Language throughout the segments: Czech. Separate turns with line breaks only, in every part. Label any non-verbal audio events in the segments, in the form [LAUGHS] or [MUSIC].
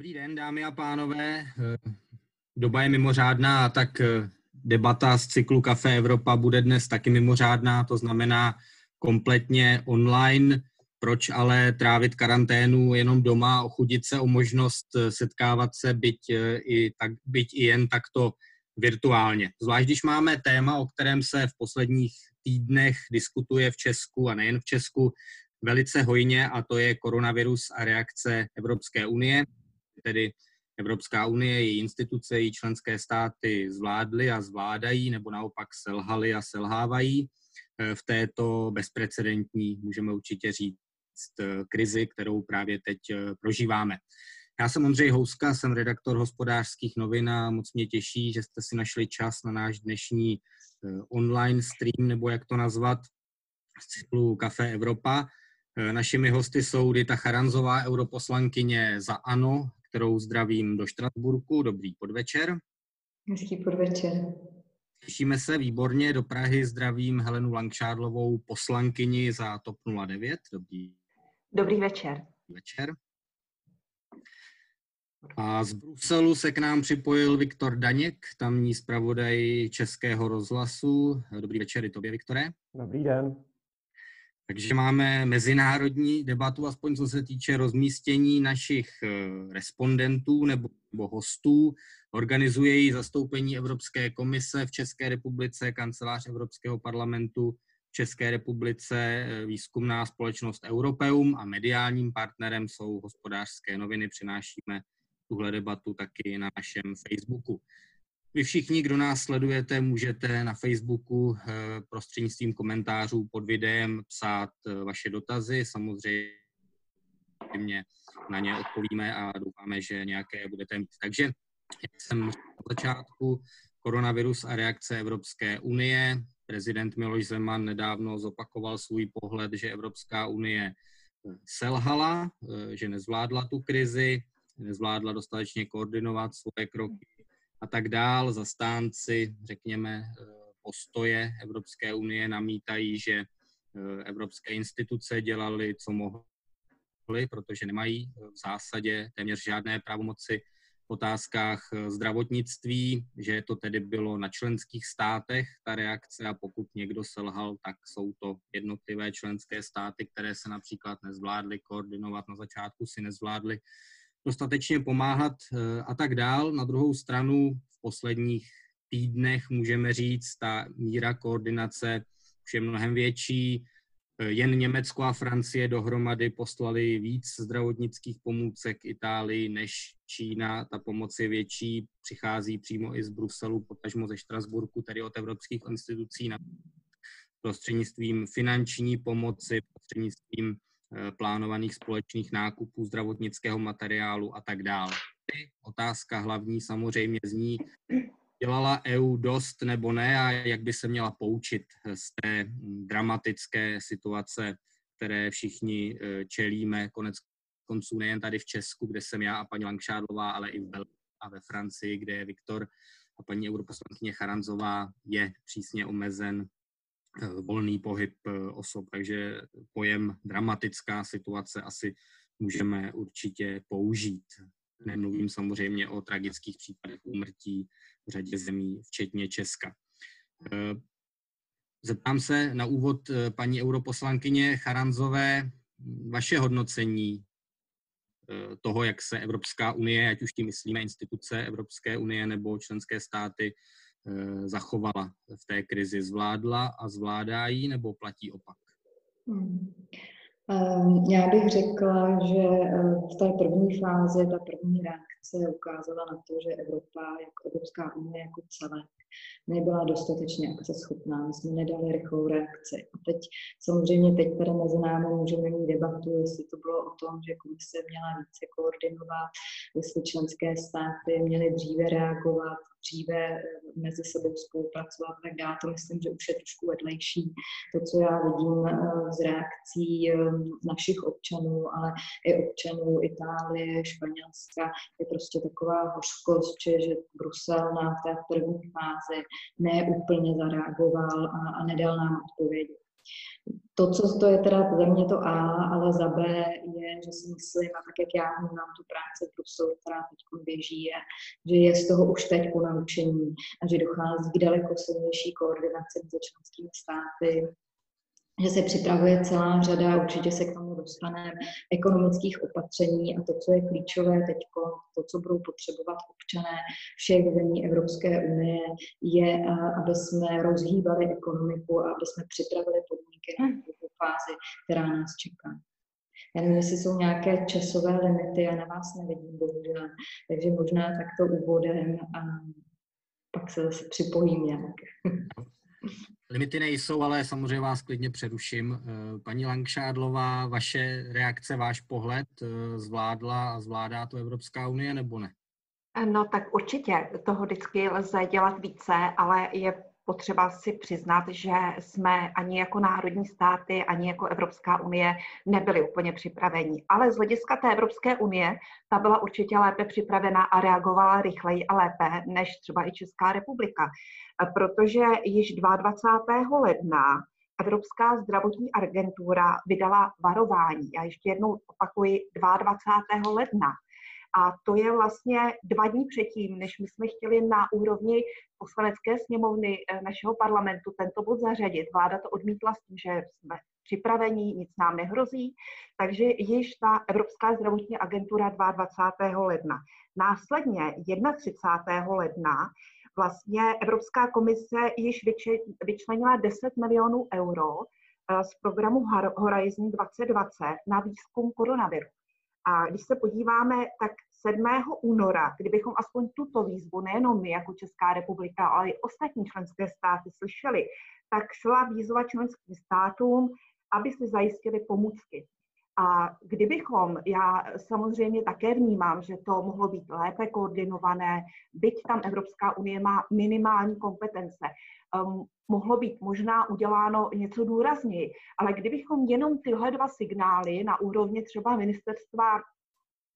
Dobrý den, dámy a pánové. Doba je mimořádná, tak debata z cyklu Café Evropa bude dnes taky mimořádná, to znamená kompletně online. Proč ale trávit karanténu jenom doma, ochudit se o možnost setkávat se, byť i, tak, byť i jen takto virtuálně. Zvlášť když máme téma, o kterém se v posledních týdnech diskutuje v Česku a nejen v Česku velice hojně, a to je koronavirus a reakce Evropské unie, tedy Evropská unie, její instituce, její členské státy zvládly a zvládají, nebo naopak selhaly a selhávají eh, v této bezprecedentní, můžeme určitě říct, eh, krizi, kterou právě teď eh, prožíváme. Já jsem Ondřej Houska, jsem redaktor hospodářských novin a moc mě těší, že jste si našli čas na náš dnešní online stream, nebo jak to nazvat, z cyklu Café Evropa. Našimi hosty jsou Dita Charanzová, europoslankyně za ANO, kterou zdravím do Štrasburku. Dobrý podvečer.
Hezký podvečer.
Těšíme se výborně. Do Prahy zdravím Helenu Langšádlovou, poslankyni za TOP 09. Dobrý.
Dobrý večer.
Večer. A z Bruselu se k nám připojil Viktor Daněk, tamní zpravodaj Českého rozhlasu. Dobrý večer i tobě, Viktore.
Dobrý den.
Takže máme mezinárodní debatu, aspoň co se týče rozmístění našich eh, respondentů nebo, nebo hostů. Organizuje ji zastoupení Evropské komise v České republice, kancelář Evropského parlamentu v České republice, eh, výzkumná společnost Europeum a mediálním partnerem jsou hospodářské noviny. Přinášíme tuhle debatu taky na našem Facebooku. Vy všichni, kdo nás sledujete, můžete na Facebooku eh, prostřednictvím komentářů pod videem psát eh, vaše dotazy. Samozřejmě na ně odpovíme a doufáme, že nějaké budete mít. Takže, jak jsem na začátku, koronavirus a reakce Evropské unie. Prezident Miloš Zeman nedávno zopakoval svůj pohled, že Evropská unie eh, selhala, že nezvládla tu krizi, nezvládla dostatečně koordinovat svoje kroky a tak dál. Zastánci, řekněme, eh, postoje Evropské unie namítají, že eh, evropské instituce dělali, co mohly, protože nemají v zásadě téměř žádné pravomoci v otázkách eh, zdravotnictví, že to tedy bylo na členských státech ta reakce a pokud někdo selhal, tak jsou to jednotlivé členské státy, které se například nezvládly koordinovat, na začátku si nezvládly dostatečně pomáhat eh, a tak dál. Na druhou stranu v posledních týdnech můžeme říct, ta míra koordinace už je mnohem větší. Eh, jen Německo a Francie dohromady poslali víc zdravotnických pomůcek Itálii než Čína. Ta pomoc je větší, přichází přímo i z Bruselu, potažmo ze Štrasburku, tedy od evropských institucí na prostřednictvím finanční pomoci, prostřednictvím plánovaných společných nákupů zdravotnického materiálu a tak dále. Otázka hlavní samozřejmě zní, dělala EU dost nebo ne a jak by se měla poučit z té dramatické situace, které všichni eh, čelíme, konec konců nejen tady v Česku, kde jsem já a paní Langšádlová, ale i v Belgii a ve Francii, kde je Viktor a paní europoslankyně Charanzová je přísně omezen Eh, volný pohyb eh, osob, takže pojem dramatická situace asi můžeme určitě použít. Nemluvím samozřejmě o tragických případech úmrtí v řadě zemí, včetně Česka. Eh, zeptám se na úvod paní europoslankyně Charanzové, vaše hodnocení toho, jak se Evropská unie, ať už tím myslíme instituce Evropské unie nebo členské státy, Eh, zachovala v té krizi? Zvládla a zvládá ji nebo platí opak?
Hmm. Ehm, já bych řekla, že eh, v té první fázi, ta první reakce ukázala na to, že Evropa, jako Evropská unie jako celek, nebyla dostatečně akceschopná. My jsme nedali rychlou reakci. A teď samozřejmě teď tady mezi námi můžeme mít debatu, jestli to bylo o tom, že komise měla více koordinovat, jestli členské státy měly dříve reagovat, dříve eh, mezi sebou spolupracovat, tak já to myslím, že už je trošku vedlejší. To, co já vidím eh, z reakcí eh, našich občanů, ale i občanů Itálie, Španělska, je prostě taková hořkost, že, že Brusel na té první fázi neúplně zareagoval a, a nedal nám odpovědi. To, co to je teda za mě to A, ale za B je, že si myslím, a tak jak já vnímám tu práci v Bruselu, která teď běží, je, že je z toho už teď po naučení a že dochází k daleko silnější koordinaci mezi členskými státy, že se připravuje celá řada, určitě se k tomu dostaneme, ekonomických opatření a to, co je klíčové teď, to, co budou potřebovat občané všech zemí Evropské unie, je, aby jsme rozhýbali ekonomiku a aby jsme připravili podmínky na tu fázi, která nás čeká. Já nevím, jestli jsou nějaké časové limity, já na vás nevidím, bohužel. Takže možná takto úvodem a pak se zase připojím nějak. [LAUGHS]
Limity nejsou, ale samozřejmě vás klidně přeruším. Eh, paní Langšádlová, vaše reakce, váš pohled, eh, zvládla a zvládá to Evropská unie nebo ne?
No tak určitě toho vždycky lze dělat více, ale je potřeba si přiznat, že jsme ani jako národní státy, ani jako Evropská unie nebyli úplně připraveni. Ale z hlediska té Evropské unie, ta byla určitě lépe připravena a reagovala rychleji a lépe než třeba i Česká republika. Protože již 22. ledna Evropská zdravotní agentura vydala varování. Já ještě jednou opakuji 22. ledna a to je vlastně dva dní předtím, než my jsme chtěli na úrovni poslanecké sněmovny eh, našeho parlamentu tento bod zařadit. Vláda to odmítla s tím, že jsme připravení, nic nám nehrozí, takže již ta Evropská zdravotní agentura 22. ledna. Následně 31. ledna vlastně Evropská komise již vyčlenila 10 milionů euro eh, z programu Horizon 2020 na výzkum koronaviru. A když se podíváme, tak 7. února, kdybychom aspoň tuto výzvu, nejenom my jako Česká republika, ale i ostatní členské státy slyšeli, tak šla výzva členským státům, aby si zajistili pomůcky. A kdybychom, já samozřejmě také vnímám, že to mohlo být lépe koordinované, byť tam Evropská unie má minimální kompetence, um, mohlo být možná uděláno něco důrazněji. Ale kdybychom jenom tyhle dva signály na úrovni třeba ministerstva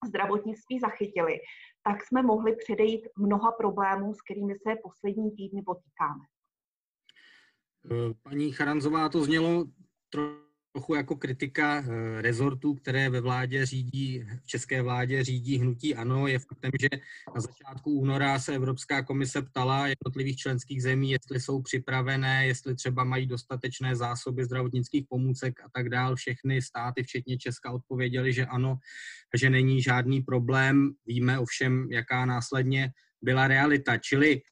zdravotnictví zachytili, tak jsme mohli předejít mnoha problémů, s kterými se poslední týdny potýkáme.
Paní Charanzová, to znělo trochu jako kritika eh, rezortů, které ve vládě řídí, v české vládě řídí hnutí ANO, je faktem, že na začátku února se Evropská komise ptala jednotlivých členských zemí, jestli jsou připravené, jestli třeba mají dostatečné zásoby zdravotnických pomůcek a tak dál. Všechny státy, včetně Česka, odpověděli, že ano, že není žádný problém. Víme ovšem, jaká následně byla realita. Čili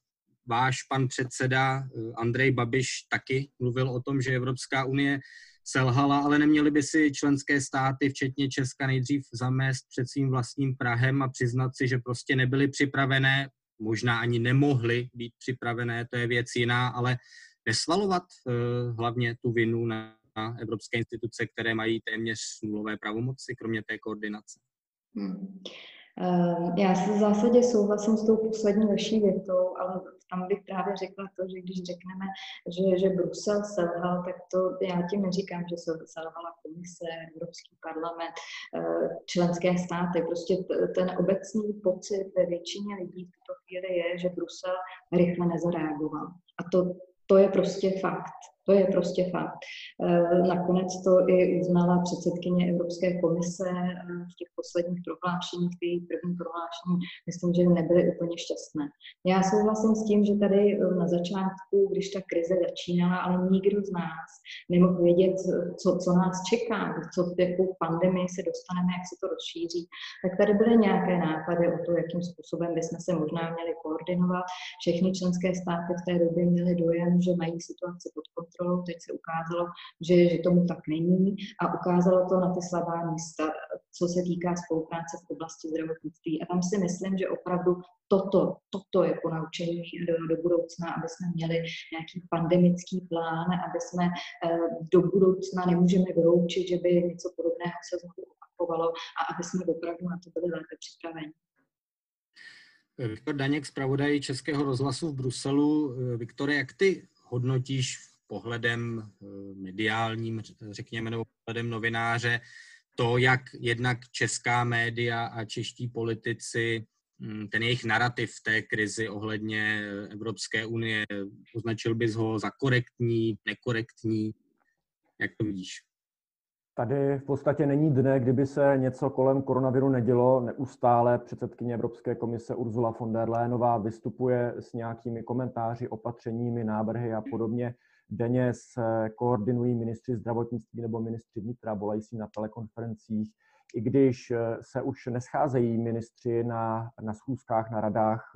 váš pan předseda eh, Andrej Babiš taky mluvil o tom, že Evropská unie selhala, ale neměly by si členské státy, včetně Česka, nejdřív zamést před svým vlastním Prahem a přiznat si, že prostě nebyly připravené, možná ani nemohly být připravené, to je věc jiná, ale nesvalovat uh, hlavně tu vinu na, evropské instituce, které mají téměř nulové pravomoci, kromě té koordinace. Hmm.
Ehm, já se v zásadě souhlasím s tou poslední vaší větou, ale tam bych právě řekla to, že když řekneme, že, že Brusel selhal, tak to já tím neříkám, že se selhala komise, Evropský parlament, ehm, členské státy. Prostě ten obecný pocit ve většině lidí v tuto chvíli je, že Brusel rychle nezareagoval. A to, to je prostě fakt. To je prostě fakt. Eh, nakonec to i uznala předsedkyně Evropské komise eh, v těch posledních prohlášeních, ty první prohlášení, myslím, že nebyly úplně šťastné. Já souhlasím s tím, že tady eh, na začátku, když ta krize začínala, ale nikdo z nás nemohl vědět, co, co nás čeká, co v jakou pandemii se dostaneme, jak se to rozšíří, tak tady byly nějaké nápady o to, jakým způsobem bychom se možná měli koordinovat. Všechny členské státy v té době měly dojem, že mají situaci pod kontrolou kontrolou. Teď se ukázalo, že, že tomu tak není a ukázalo to na ty slabá místa, co se týká spolupráce v oblasti zdravotnictví. A tam si myslím, že opravdu toto, toto je ponaučení do, do budoucna, aby jsme měli nějaký pandemický plán, aby jsme eh, do budoucna nemůžeme vyloučit, že by něco podobného se znovu opakovalo a aby jsme opravdu na to byli lépe připraveni.
Viktor Daněk, zpravodaj Českého rozhlasu v Bruselu. Eh, Viktore, jak ty hodnotíš pohledem eh, mediálním, řekněme, nebo pohledem novináře, to, jak jednak česká média a čeští politici hm, ten jejich narrativ v té krizi ohledně Evropské unie, označil bys ho za korektní, nekorektní? Jak to vidíš?
Tady v podstatě není dne, kdyby se něco kolem koronaviru nedělo. Neustále předsedkyně Evropské komise Ursula von der Leyenová vystupuje s nějakými komentáři, opatřeními, návrhy a podobně. Denně se koordinují ministři zdravotnictví nebo ministři vnitra, volají si na telekonferencích. I když se už nescházejí ministři na, na schůzkách, na radách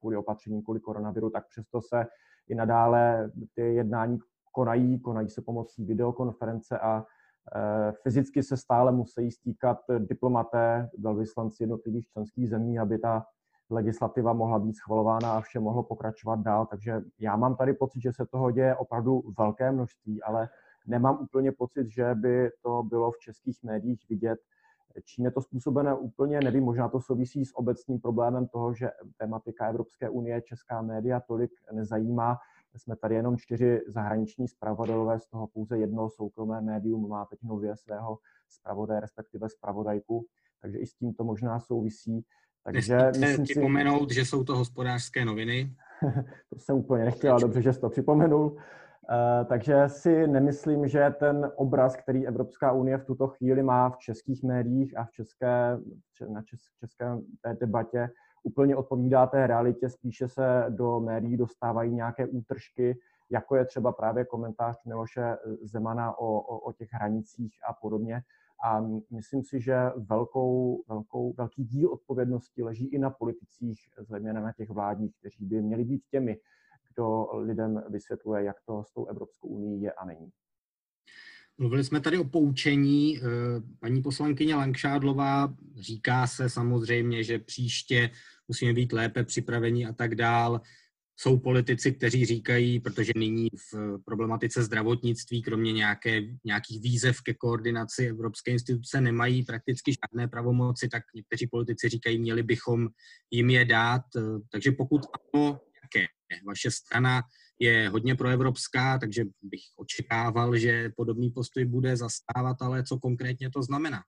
kvůli opatření, kvůli koronaviru, tak přesto se i nadále ty jednání konají, konají se pomocí videokonference a Eh, fyzicky se stále musí stýkat diplomaté, velvyslanci jednotlivých členských zemí, aby ta legislativa mohla být schvalována a vše mohlo pokračovat dál. Takže já mám tady pocit, že se toho děje opravdu velké množství, ale nemám úplně pocit, že by to bylo v českých médiích vidět. Čím je to způsobené, úplně nevím, možná to souvisí s obecným problémem toho, že tematika Evropské unie česká média tolik nezajímá jsme tady jenom čtyři zahraniční zpravodajové, z toho pouze jedno soukromé médium má teď nově svého zpravodaje, respektive zpravodajku, takže i s tím to možná souvisí.
Takže myslím si... připomenout, že jsou to hospodářské noviny. [LAUGHS]
to jsem úplně nechtěl, ale dobře, že jsi to připomenul. Uh, takže si nemyslím, že ten obraz, který Evropská unie v tuto chvíli má v českých médiích a v české, na české té debatě, úplně odpovídá té realitě, spíše se do médií dostávají nějaké útržky, jako je třeba právě komentář Miloše Zemana o, o, o těch hranicích a podobně. A myslím si, že velkou, velkou, velký díl odpovědnosti leží i na politicích, zejména na těch vládních, kteří by měli být těmi, kdo lidem vysvětluje, jak to s tou Evropskou unii je a není.
Mluvili jsme tady o poučení. Eh, paní poslankyně Langšádlová říká se samozřejmě, že příště musíme být lépe připraveni a tak dál. Jsou politici, kteří říkají, protože nyní v problematice zdravotnictví, kromě nějaké, nějakých výzev ke koordinaci Evropské instituce, nemají prakticky žádné pravomoci, tak někteří politici říkají, měli bychom jim je dát. Takže pokud ano, jaké? Vaše strana je hodně proevropská, takže bych očekával, že podobný postoj bude zastávat, ale co konkrétně to znamená?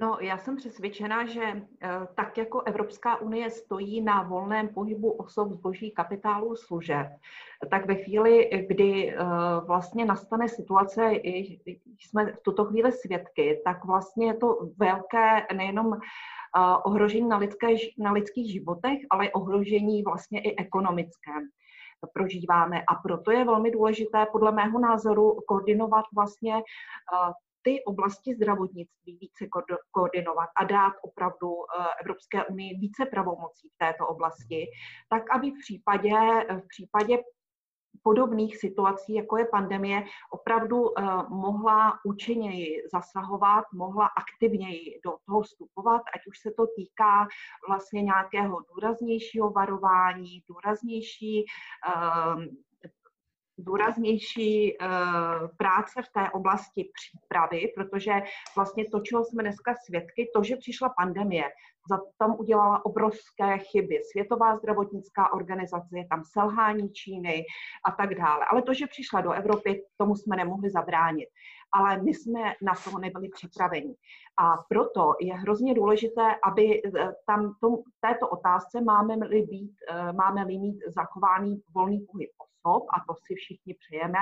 No, já jsem přesvědčena, že eh, tak jako Evropská unie stojí na volném pohybu osob, zboží, kapitálu, služeb, tak ve chvíli, kdy eh, vlastně nastane situace, jsme v tuto chvíli svědky, tak vlastně je to velké nejenom eh, ohrožení na, lidské, na lidských životech, ale ohrožení vlastně i ekonomické prožíváme. A proto je velmi důležité, podle mého názoru, koordinovat vlastně ty oblasti zdravotnictví více koordinovat a dát opravdu eh, Evropské unii více pravomocí v této oblasti, tak aby v případě, v případě podobných situací, jako je pandemie, opravdu uh, mohla účinněji zasahovat, mohla aktivněji do toho vstupovat, ať už se to týká vlastně nějakého důraznějšího varování, důraznější uh, důraznější uh, práce v té oblasti přípravy, protože vlastně to, čeho jsme dneska svědky, to, že přišla pandemie, za tam udělala obrovské chyby. Světová zdravotnická organizace, je tam selhání Číny a tak dále. Ale to, že přišla do Evropy, tomu jsme nemohli zabránit. Ale my jsme na to nebyli připraveni. A proto je hrozně důležité, aby eh, tam tom, této otázce máme-li být, eh, máme-li mít zachovaný volný pohyb osob, a to si všichni přejeme,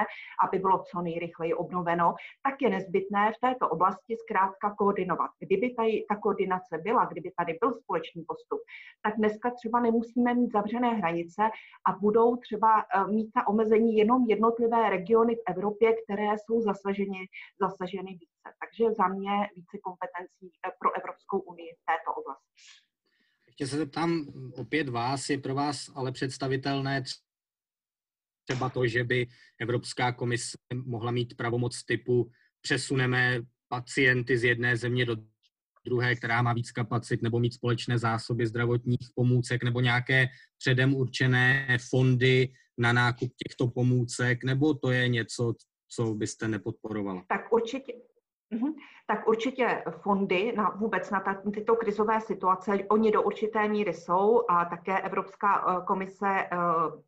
aby bylo co nejrychleji obnoveno, tak je nezbytné v této oblasti zkrátka koordinovat. Kdyby tady ta koordinace byla, kdyby tady byl společný postup, tak dneska třeba nemusíme mít zavřené hranice a budou třeba eh, mít ta omezení jenom jednotlivé regiony v Evropě, které jsou zasaženy, zasaženy více. Takže za mě více kompetencí eh, pro Evropskou unii v této oblasti.
Ještě se zeptám opět vás, je pro vás ale představitelné třeba to, že by Evropská komise mohla mít pravomoc typu přesuneme pacienty z jedné země do druhé, která má víc kapacit, nebo mít společné zásoby zdravotních pomůcek, nebo nějaké předem určené fondy na nákup těchto pomůcek, nebo to je něco, co byste nepodporovala?
Tak určitě, Mhm. Tak určitě fondy na, vůbec na ta, tyto krizové situace, oni do určité míry jsou a také Evropská eh, komise eh,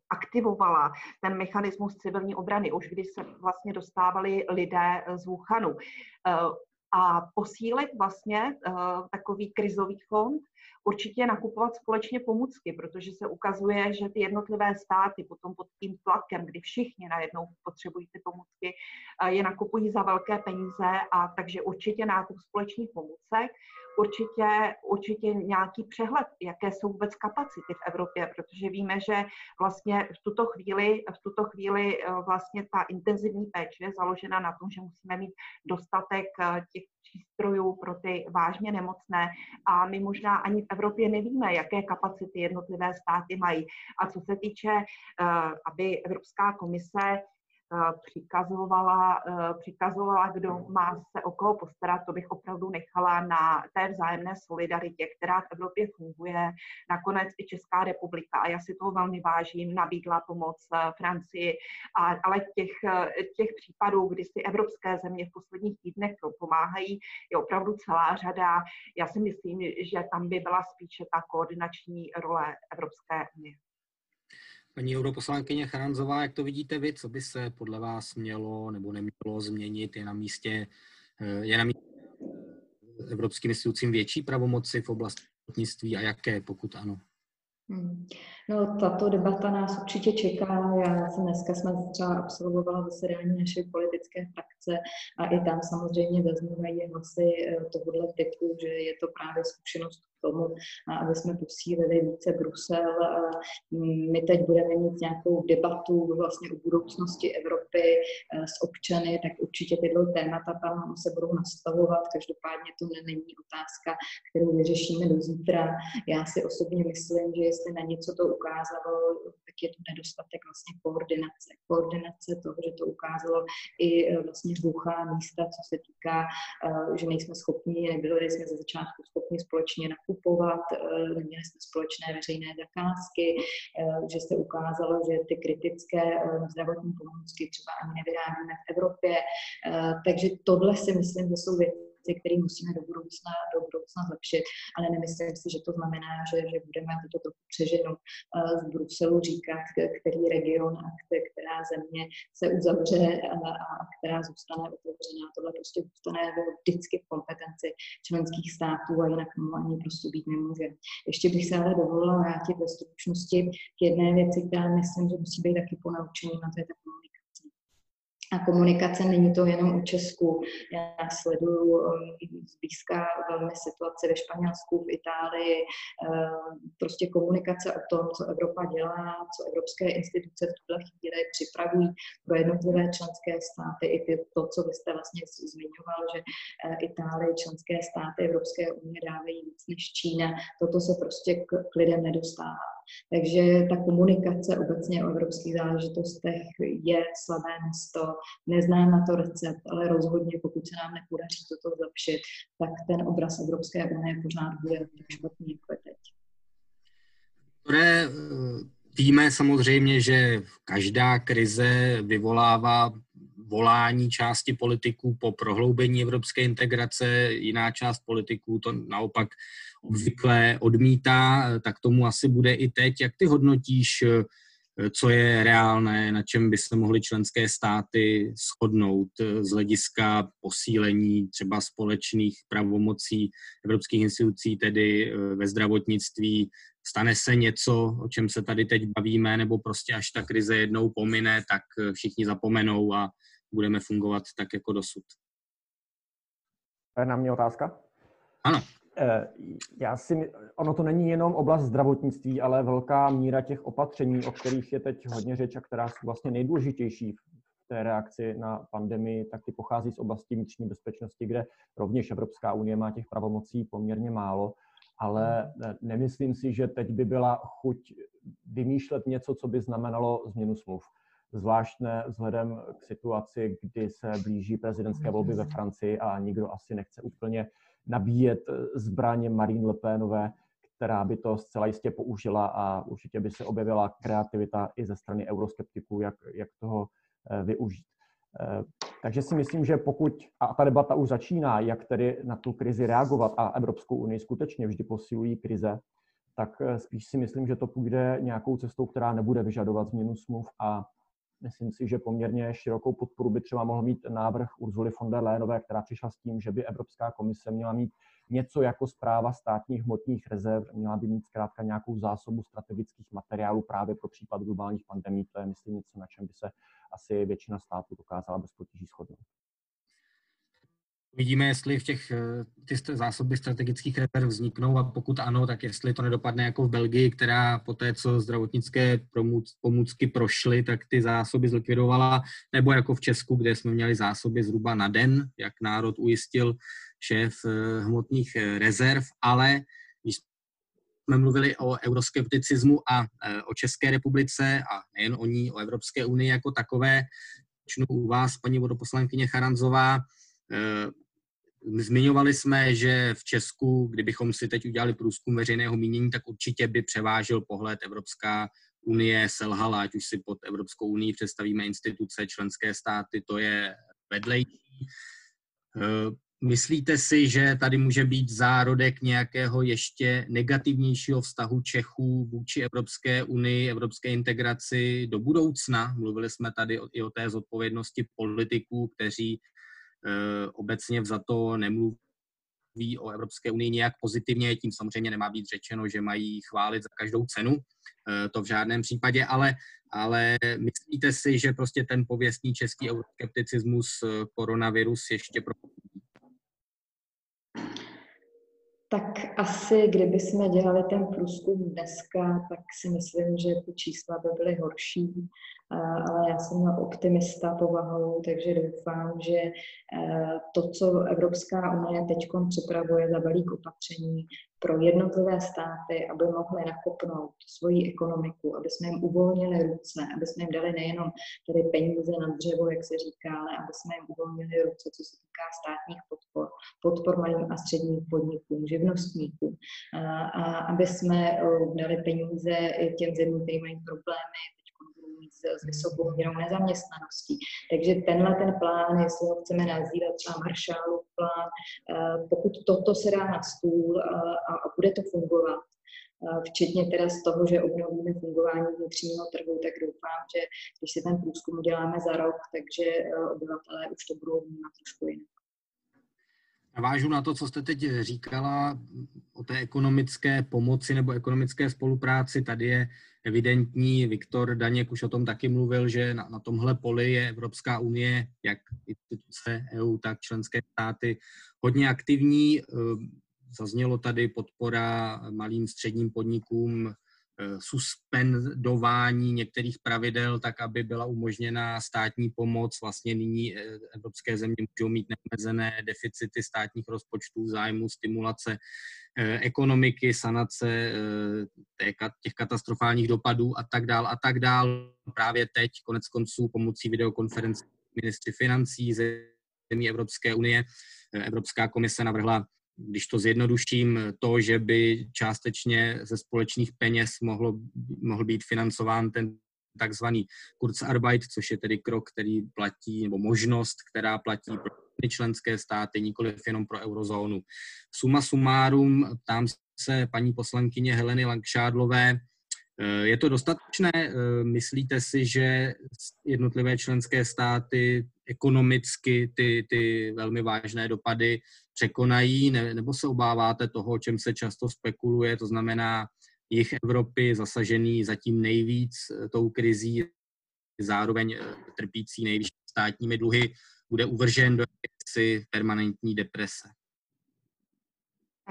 aktivovala ten mechanismus civilní obrany, už když se vlastně dostávali lidé z Wuhanu. Eh, a posílit vlastně takový krizový fond, určitě nakupovat společně pomůcky, protože se ukazuje, že ty jednotlivé státy potom pod tím tlakem, kdy všichni najednou potřebují ty pomůcky, je nakupují za velké peníze a takže určitě nákup společných pomůcek, určitě, určitě nějaký přehled, jaké jsou vůbec kapacity v Evropě, protože víme, že vlastně v tuto chvíli, v tuto chvíli eh, vlastně ta intenzivní péče je založena na tom, že musíme mít dostatek eh, těch přístrojů pro ty vážně nemocné a my možná ani v Evropě nevíme, jaké kapacity jednotlivé státy mají. A co se týče, eh, aby Evropská komise přikazovala, eh, přikazovala, kdo má se o koho postarat, to bych opravdu nechala na té vzájemné solidaritě, která v Evropě funguje. Nakonec i Česká republika, a já si toho velmi vážím, nabídla pomoc eh, Francii, a, ale těch, těch případů, kdy si evropské země v posledních týdnech pomáhají, je opravdu celá řada. Já si myslím, že tam by byla spíše ta koordinační role Evropské unie.
Paní europoslankyně Charanzová, jak to vidíte vy, co by se podle vás mělo nebo nemělo změnit? Je na místě, eh, je na místě evropským institucím větší pravomoci v oblasti a jaké, pokud ano?
Hmm. No, tato debata nás určitě čeká. Já jsem dneska jsme třeba absolvovala zasedání naší politické frakce a i tam samozřejmě zaznívají hlasy eh, tohohle typu, že je to právě zkušenost tomu, aby jsme posílili více Brusel. My teď budeme mít nějakou debatu vlastně o budoucnosti Evropy eh, s občany, tak určitě tyto témata tam se budou nastavovat. Každopádně to není otázka, kterou vyřešíme do zítra. Já si osobně myslím, že jestli na něco to ukázalo, tak je to nedostatek vlastně koordinace. Koordinace toho, že to ukázalo i eh, vlastně hluchá místa, co se týká, eh, že nejsme schopni, nebyli jsme ze začátku schopni společně nakupovat nakupovat, eh, měli jsme společné veřejné zakázky, eh, že se ukázalo, že ty kritické eh, zdravotní pomůcky třeba ani nevyrábíme v Evropě. Takže tohle si myslím, že jsou věci, věci, které musíme do budoucna, do budoucna zlepšit, ale nemyslím si, že to znamená, že, že budeme toto trochu přeženu eh, z Bruselu říkat, který region a která země se uzavře a, a která zůstane otevřená. Tohle prostě zůstane vždycky v kompetenci členských států a jinak tomu ani prostě být nemůže. Ještě bych se ale dovolila vrátit ve stručnosti k jedné věci, která myslím, že musí být taky ponaučení, na to je ta komunikace a komunikace není to jenom o Česku. Já sleduju um, zblízka velmi situace ve Španělsku, v Itálii. Um, prostě komunikace o tom, co Evropa dělá, co evropské instituce v tuhle chvíli připravují pro jednotlivé členské státy. I to, co vy jste vlastně zmiňoval, že uh, Itálie, členské státy Evropské unie dávají víc než Čína. Toto se prostě k lidem nedostává. Takže ta komunikace obecně o evropských záležitostech je slabé město. Neznám na to recept, ale rozhodně, pokud se nám nepodaří toto zlepšit, tak ten obraz Evropské unie pořád bude tak špatný, jako je teď.
Které eh, víme samozřejmě, že každá krize vyvolává volání části politiků po prohloubení evropské integrace, jiná část politiků to naopak obvykle odmítá, tak tomu asi bude i teď. Jak ty hodnotíš, co je reálné, na čem by se mohly členské státy shodnout z hlediska posílení třeba společných pravomocí evropských institucí, tedy ve zdravotnictví, stane se něco, o čem se tady teď bavíme, nebo prostě až ta krize jednou pomine, tak všichni zapomenou a budeme fungovat tak jako dosud.
To je na mě otázka?
Ano.
Eh, já si, ono to není jenom oblast zdravotnictví, ale velká míra těch opatření, o kterých je teď hodně řeč a která jsou vlastně nejdůležitější v té reakci na pandemii, tak ty pochází z oblasti vnitřní bezpečnosti, kde rovněž Evropská unie má těch pravomocí poměrně málo, ale nemyslím si, že teď by byla chuť vymýšlet něco, co by znamenalo změnu smluv. Zvláštné vzhledem k situaci, kdy se blíží prezidentské volby ve Francii a nikdo asi nechce úplně nabíjet zbraně Marine Le Penové, která by to zcela jistě použila a určitě by se objevila kreativita i ze strany euroskeptiků, jak, jak toho eh, využít. Eh, takže si myslím, že pokud, a ta debata už začíná, jak tedy na tu krizi reagovat a Evropskou unii skutečně vždy posilují krize, tak eh, spíš si myslím, že to půjde nějakou cestou, která nebude vyžadovat změnu smluv a Myslím si, že poměrně širokou podporu by třeba mohl mít návrh Urzuly von der Leyenové, která přišla s tím, že by Evropská komise měla mít něco jako zpráva státních hmotných rezerv, měla by mít zkrátka nějakou zásobu strategických materiálů právě pro případ globálních pandemí. To je, myslím, něco, na čem by se asi většina států dokázala bez potíží shodnout.
Uvidíme, jestli v těch eh, ty zásoby strategických rezerv vzniknou a pokud ano, tak jestli to nedopadne jako v Belgii, která po té, co zdravotnické pomůcky prošly, tak ty zásoby zlikvidovala, nebo jako v Česku, kde jsme měli zásoby zhruba na den, jak národ ujistil šéf eh, hmotných eh, rezerv, ale když jsme mluvili o euroskepticismu a o České republice a nejen o ní, o Evropské unii jako takové, začnu u vás, paní vodoposlankyně Charanzová, Zmiňovali jsme, že v Česku, kdybychom si teď udělali průzkum veřejného mínění, tak určitě by převážil pohled Evropská unie selhala, ať už si pod Evropskou unii představíme instituce, členské státy, to je vedlejší. Eh, myslíte si, že tady může být zárodek nějakého ještě negativnějšího vztahu Čechů vůči Evropské unii, evropské integraci do budoucna? Mluvili jsme tady i o té zodpovědnosti politiků, kteří Eh, obecně za to nemluví o Evropské unii nějak pozitivně, tím samozřejmě nemá být řečeno, že mají chválit za každou cenu, eh, to v žádném případě, ale, ale myslíte si, že prostě ten pověstný český euroskepticismus eh, koronavirus ještě pro
tak asi, kdyby jsme dělali ten průzkum dneska, tak si myslím, že ty čísla by byly horší ale já jsem optimista povahou, takže doufám, že eh, to, co Evropská unie teď připravuje za balík opatření pro jednotlivé státy, aby mohly nakopnout svoji ekonomiku, aby jsme jim uvolnili ruce, aby jsme jim dali nejenom tedy peníze na dřevo, jak se říká, ale aby jsme jim uvolnili ruce, co se týká státních podpor, podpor malým a středním podnikům, živnostníkům, a aby jsme eh, dali peníze těm zemím, které mají problémy, s vysokou mírou nezaměstnanosti. Takže tenhle ten plán, jestli ho chceme nazývat třeba Marshallův plán, eh, pokud toto se dá na stůl eh, a, a bude to fungovat, eh, včetně teda z toho, že obnovíme fungování vnitřního trhu, tak doufám, že když si ten průzkum uděláme za rok, takže obyvatelé už to budou vnímat trošku jinak.
Navážu na to, co jste teď říkala o té ekonomické pomoci nebo ekonomické spolupráci. Tady je evidentní, Viktor Daněk už o tom taky mluvil, že na, na tomhle poli je Evropská unie, jak instituce EU, tak členské státy, hodně aktivní. Zaznělo tady podpora malým středním podnikům, suspendování některých pravidel, tak aby byla umožněna státní pomoc. Vlastně nyní eh, evropské země můžou mít neomezené deficity státních rozpočtů, zájmu, stimulace eh, ekonomiky, sanace těch katastrofálních dopadů a tak dál a tak dál. Právě teď, konec konců, pomocí videokonference ministry financí zemí Evropské unie, Evropská komise navrhla když to zjednoduším, to, že by částečně ze společných peněz mohlo, mohl být financován ten takzvaný Kurzarbeit, což je tedy krok, který platí, nebo možnost, která platí pro členské státy, nikoliv jenom pro eurozónu. Suma sumárum, ptám se paní poslankyně Heleny Langšádlové, je to dostatečné? Eh, myslíte si, že jednotlivé členské státy ekonomicky ty, ty velmi vážné dopady překonají, ne, nebo se obáváte toho, o čem se často spekuluje, to znamená jich Evropy zasažený zatím nejvíc eh, tou krizí, zároveň trpící nejvyšší státními dluhy, bude uvržen do jakési permanentní deprese?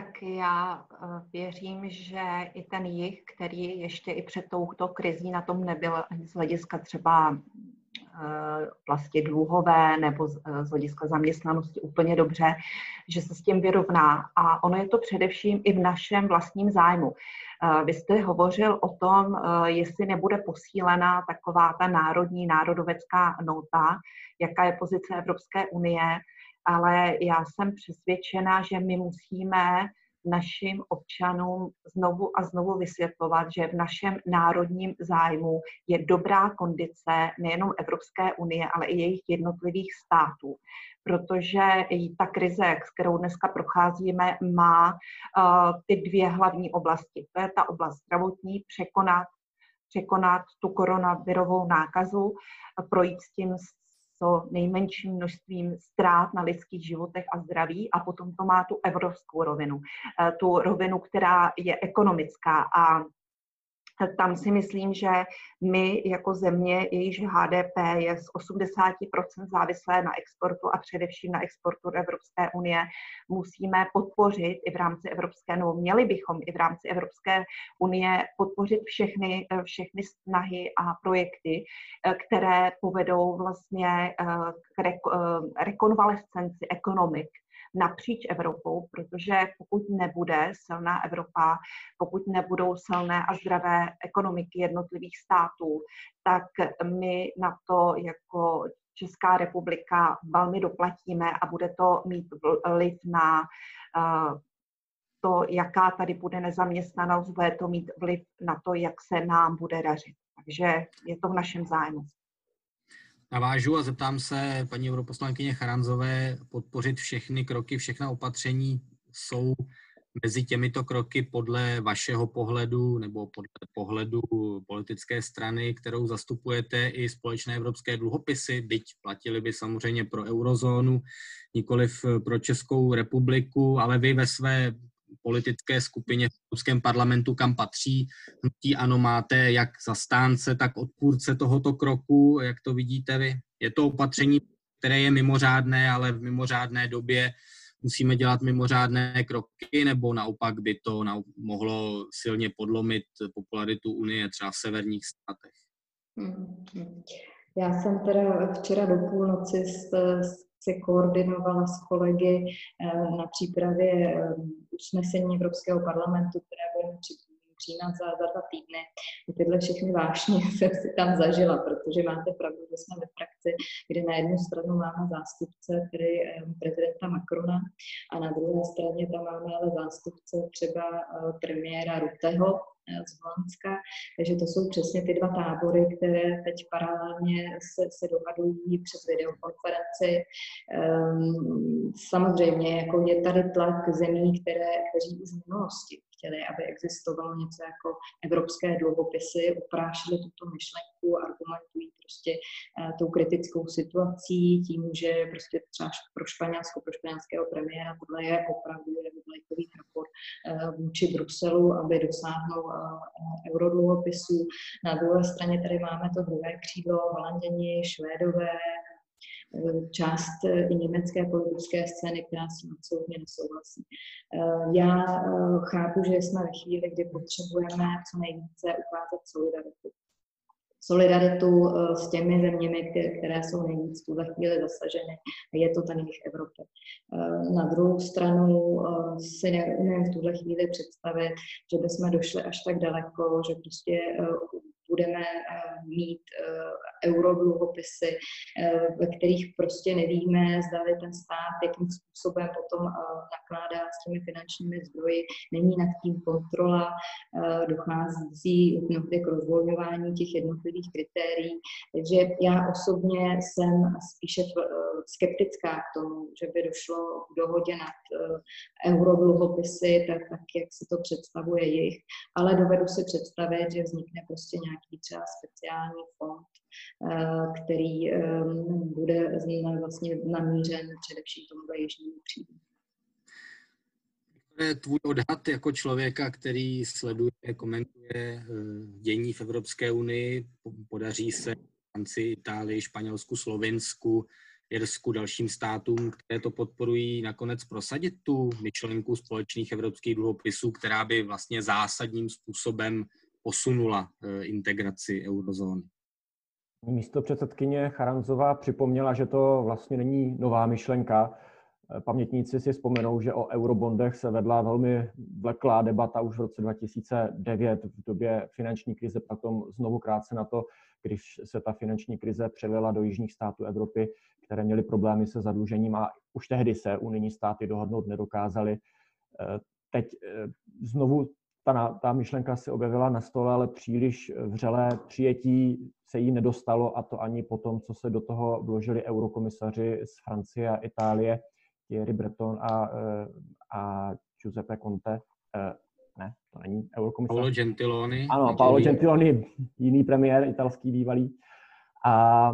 Tak já eh, věřím, že i ten jich, který ještě i před touto krizí na tom nebyl z hlediska třeba vlastně dluhové nebo eh, z hlediska zaměstnanosti úplně dobře, že se s tím vyrovná. A ono je to především i v našem vlastním zájmu. Vy jste hovořil o tom, jestli nebude posílena taková ta národní národovecká nota, jaká je pozice Evropské unie, ale já jsem přesvědčena, že my musíme našim občanům znovu a znovu vysvětlovat, že v našem národním zájmu je dobrá kondice nejenom Evropské unie, ale i jejich jednotlivých států. Protože ta krize, s kterou dneska procházíme, má uh, ty dvě hlavní oblasti. To je ta oblast zdravotní, překonat překonat tu koronavirovou nákazu, projít s tím co nejmenším množstvím ztrát na lidských životech a zdraví a potom to má tu evropskou rovinu, eh, tu rovinu, která je ekonomická a tam si myslím, že my jako země, jejíž HDP je z 80% závislé na exportu a především na exportu do Evropské unie, musíme podpořit i v rámci Evropské, nebo měli bychom i v rámci Evropské unie podpořit všechny, všechny snahy a projekty, které povedou vlastně k rekonvalescenci ekonomik napříč Evropou, protože pokud nebude silná Evropa, pokud nebudou silné a zdravé ekonomiky jednotlivých států, tak my na to jako Česká republika velmi doplatíme a bude to mít vliv na uh, to, jaká tady bude nezaměstnanost, bude to mít vliv na to, jak se nám bude dařit. Takže je to v našem zájmu
navážu a zeptám se paní europoslankyně Charanzové podpořit všechny kroky, všechna opatření jsou mezi těmito kroky podle vašeho pohledu nebo podle pohledu politické strany, kterou zastupujete, i společné evropské dluhopisy, byť platili by samozřejmě pro eurozónu, nikoliv pro Českou republiku, ale vy ve své politické skupině v Evropském parlamentu, kam patří. Hnutí ano máte jak zastánce, tak odpůrce tohoto kroku, jak to vidíte vy. Je to opatření, které je mimořádné, ale v mimořádné době musíme dělat mimořádné kroky, nebo naopak by to mohlo silně podlomit popularitu Unie třeba v severních státech?
Já jsem teda včera do půlnoci s, s se koordinovala s kolegy eh, na přípravě eh, usnesení Evropského parlamentu, které budeme přijímat za, za dva týdny. Tyhle všechny vášně [LAUGHS] jsem si tam zažila, protože máte pravdu, že jsme ve frakci, kde na jednu stranu máme zástupce, tedy eh, prezidenta Macrona, a na druhé straně tam máme ale zástupce třeba premiéra Ruteho, z Holandska. Takže to jsou přesně ty dva tábory, které teď paralelně se, se dohadují přes videokonferenci. Um, samozřejmě jako je tady tlak zemí, které, kteří už v minulosti chtěli, aby existovalo něco jako evropské dluhopisy, oprášili tuto myšlenku, argumentují prostě uh, tou kritickou situací, tím, že prostě třeba pro Španělsko, pro španělského premiéra tohle je opravdu vlajkový prapor uh, vůči Bruselu, aby dosáhnul uh, eurodluhopisů. Na druhé straně tady máme to druhé křídlo, Holanděni, Švédové, část eh, i německé politické scény, která s tím absolutně nesouhlasí. Eh, já eh, chápu, že jsme ve chvíli, kdy potřebujeme co nejvíce ukázat solidaritu. Solidaritu s těmi zeměmi, které jsou nejvíc v tuhle chvíli zasaženy. Je to ten jejich Evropě. Na druhou stranu si neumím v tuhle chvíli představit, že bychom došli až tak daleko, že prostě budeme eh, mít eh, eurodluhopisy, eh, ve kterých prostě nevíme, zda ten stát, jakým způsobem potom nakládá s těmi finančními zdroji, není nad tím kontrola, dochází k rozvolňování těch jednotlivých kritérií. Takže já osobně jsem spíše skeptická k tomu, že by došlo k dohodě nad eurodluhopisy, tak, tak jak si to představuje jich, ale dovedu si představit, že vznikne prostě nějaký třeba speciální fond, eh, který ehm, bude vlastně namířen především tomuto jižnímu příjmu.
Je tvůj odhad jako člověka, který sleduje, komentuje eh, dění v Evropské unii. Podaří se Francii, Itálii, Španělsku, Slovensku, Irsku, dalším státům, které to podporují, nakonec prosadit tu myšlenku společných evropských dluhopisů, která by vlastně zásadním způsobem posunula eh, integraci eurozóny.
Místo předsedkyně Charanzová připomněla, že to vlastně není nová myšlenka. Eh, pamětníci si vzpomenou, že o eurobondech se vedla velmi vleklá debata už v roce 2009 v době finanční krize, potom znovu krátce na to, když se ta finanční krize přelila do jižních států Evropy, které měly problémy se zadlužením a už tehdy se unijní státy dohodnout nedokázaly. Eh, teď znovu ta, ta myšlenka se objevila na stole, ale příliš vřelé přijetí se jí nedostalo a to ani po tom, co se do toho vložili eurokomisaři z Francie a Itálie, Thierry Breton a, eh, a Giuseppe Conte. Eh, ne, to není není eurokomisař.
Paolo Gentiloni.
Ano, Paolo Gentiloni, jiný premiér, italský bývalý. A,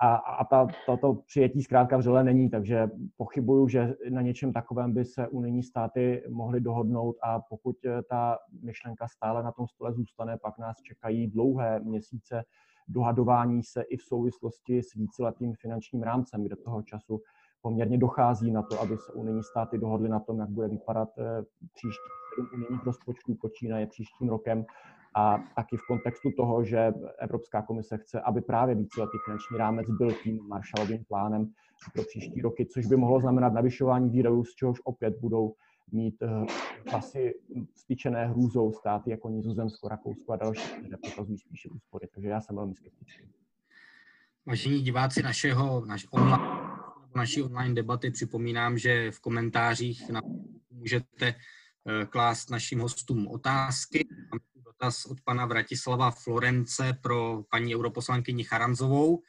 a, a ta, toto přijetí zkrátka vřele není, takže pochybuju, že na něčem takovém by se unijní státy mohly dohodnout a pokud ta myšlenka stále na tom stole zůstane, pak nás čekají dlouhé měsíce dohadování se i v souvislosti s víceletým finančním rámcem, kde toho času poměrně dochází na to, aby se unijní státy dohodly na tom, jak bude vypadat eh, příští unijních rozpočtů počínaje příštím rokem a taky v kontextu toho, že Evropská komise chce, aby právě víceletý finanční rámec byl tím Marshallovým plánem pro příští roky, což by mohlo znamenat navyšování výdajů, z čehož opět budou mít uh, asi styčené hrůzou státy jako Nizozemsko, Rakousko a další, které pokazují spíše úspory. Takže já jsem velmi skeptický.
Vážení diváci našeho, naš online, naší online debaty připomínám, že v komentářích na, můžete uh, klást našim hostům otázky. Mám dotaz od pana Vratislava Florence pro paní europoslankyni Charanzovou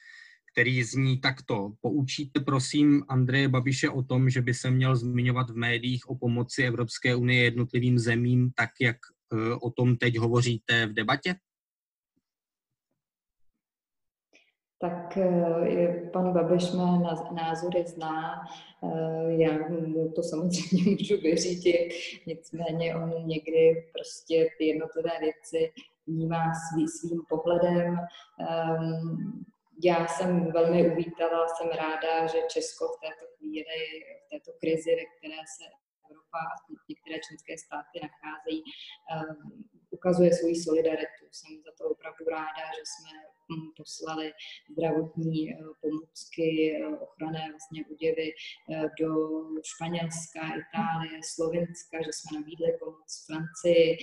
který zní takto. Poučíte prosím Andreje Babiše o tom, že by se měl zmiňovat v médiích o pomoci Evropské unie jednotlivým zemím, tak jak eh, o tom teď hovoříte v debatě?
Tak eh, pan Babiš mé názory zná, eh, já mu to samozřejmě [LAUGHS] můžu vyřídit, nicméně on někdy prostě ty jednotlivé věci vnímá svý, svým pohledem. Ehm, já jsem velmi uvítala, jsem ráda, že Česko v této chvíli, v této krizi, ve které se Evropa a některé členské státy nacházejí, um, ukazuje svoji solidaritu. Jsem za to opravdu ráda, že jsme poslali zdravotní eh, pomůcky, eh, ochranné vlastně oděvy eh, do Španělska, Itálie, Slovenska, že jsme nabídli pomoc Francii.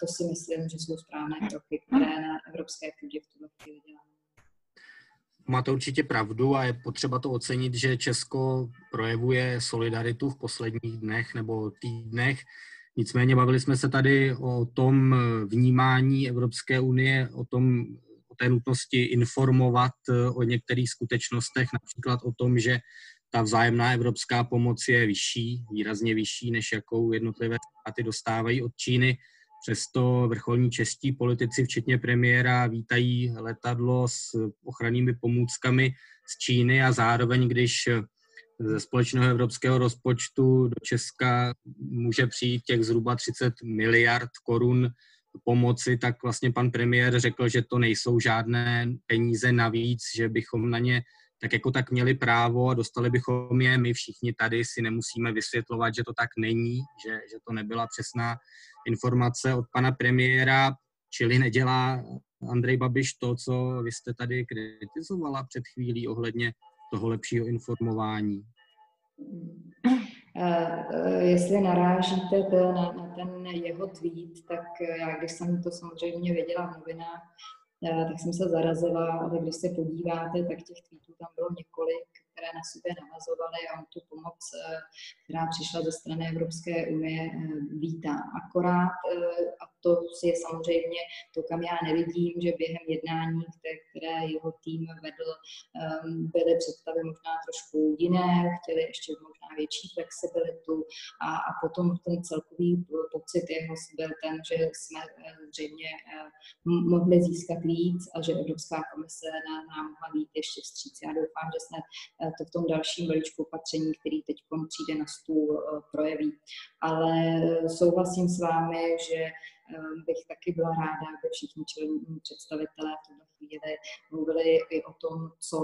To si myslím, že jsou správné kroky, které na evropské půdě v tuto chvíli děláme.
Máte určitě pravdu a je potřeba to ocenit, že Česko projevuje solidaritu v posledních dnech nebo týdnech. Nicméně bavili jsme se tady o tom vnímání Evropské unie, o tom, o té nutnosti informovat o některých skutečnostech, například o tom, že ta vzájemná evropská pomoc je vyšší, výrazně vyšší, než jakou jednotlivé státy dostávají od Číny. Přesto vrcholní čestí politici, včetně premiéra, vítají letadlo s ochrannými pomůckami z Číny a zároveň, když ze společného evropského rozpočtu do Česka může přijít těch zhruba 30 miliard korun pomoci, tak vlastně pan premiér řekl, že to nejsou žádné peníze navíc, že bychom na ně tak jako tak měli právo a dostali bychom je. My všichni tady si nemusíme vysvětlovat, že to tak není, že, že to nebyla přesná informace od pana premiéra, čili nedělá Andrej Babiš to, co vy jste tady kritizovala před chvílí ohledně toho lepšího informování.
Uh, jestli narážíte na, na ten jeho tweet, tak já když jsem to samozřejmě věděla v novinách, uh, tak jsem se zarazila, ale když se podíváte, tak těch tweetů tam bylo několik které na sebe navazovaly a tu pomoc, eh, která přišla ze strany Evropské unie, eh, vítá. Akorát, eh, a to je samozřejmě to, kam já nevidím, že během jednání, které jeho tým vedl, byly představy možná trošku jiné, chtěli ještě možná větší flexibilitu a, a potom ten celkový pocit jeho byl ten, že jsme zřejmě mohli získat víc a že Evropská komise nám mohla být ještě vstříc. Já doufám, že Eh, to v tom dalším balíčku opatření, který teď přijde na stůl, eh, projeví. Ale souhlasím s vámi, že eh, bych taky byla ráda, aby všichni čelní představitelé v tuto chvíli mluvili i o tom, co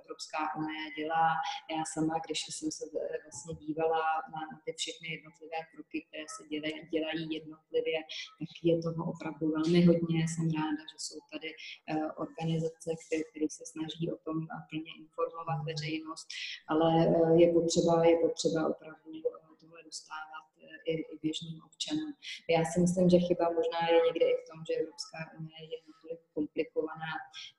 Evropská unie dělá. Já sama, když jsem se vlastně dívala na, ty všechny jednotlivé kroky, které se dělají, dělají jednotlivě, tak je toho opravdu velmi hodně. Jsem ráda, že jsou tady organizace, které, které se snaží o tom plně informovat veřejnost ale eh, je potřeba, je potřeba opravdu eh, dostávat eh, i, i běžným občanům. Já si myslím, že chyba možná je někde i v tom, že Evropská unie je natolik komplikovaná,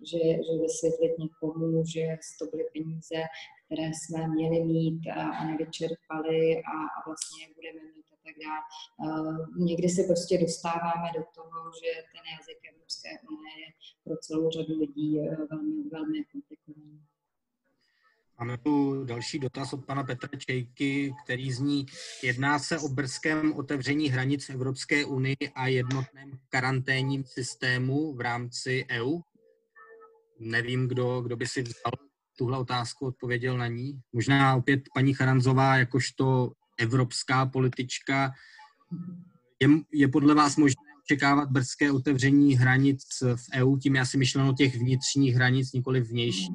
že, že vysvětlit někomu, že to byly peníze, které jsme měli mít a, a nevyčerpali a, a vlastně je budeme mít a tak dále. Uh, někdy se prostě dostáváme do toho, že ten jazyk Evropské unie je pro celou řadu lidí velmi, velmi komplikovaný.
Máme tu další dotaz od pana Petra Čejky, který zní, jedná se o brzkém otevření hranic Evropské unie a jednotném karanténním systému v rámci EU? Nevím, kdo, kdo by si vzal tuhle otázku, odpověděl na ní. Možná opět paní Charanzová, jakožto evropská politička, je, je podle vás možné očekávat brzké otevření hranic v EU? Tím já si myšleno těch vnitřních hranic, nikoli vnější.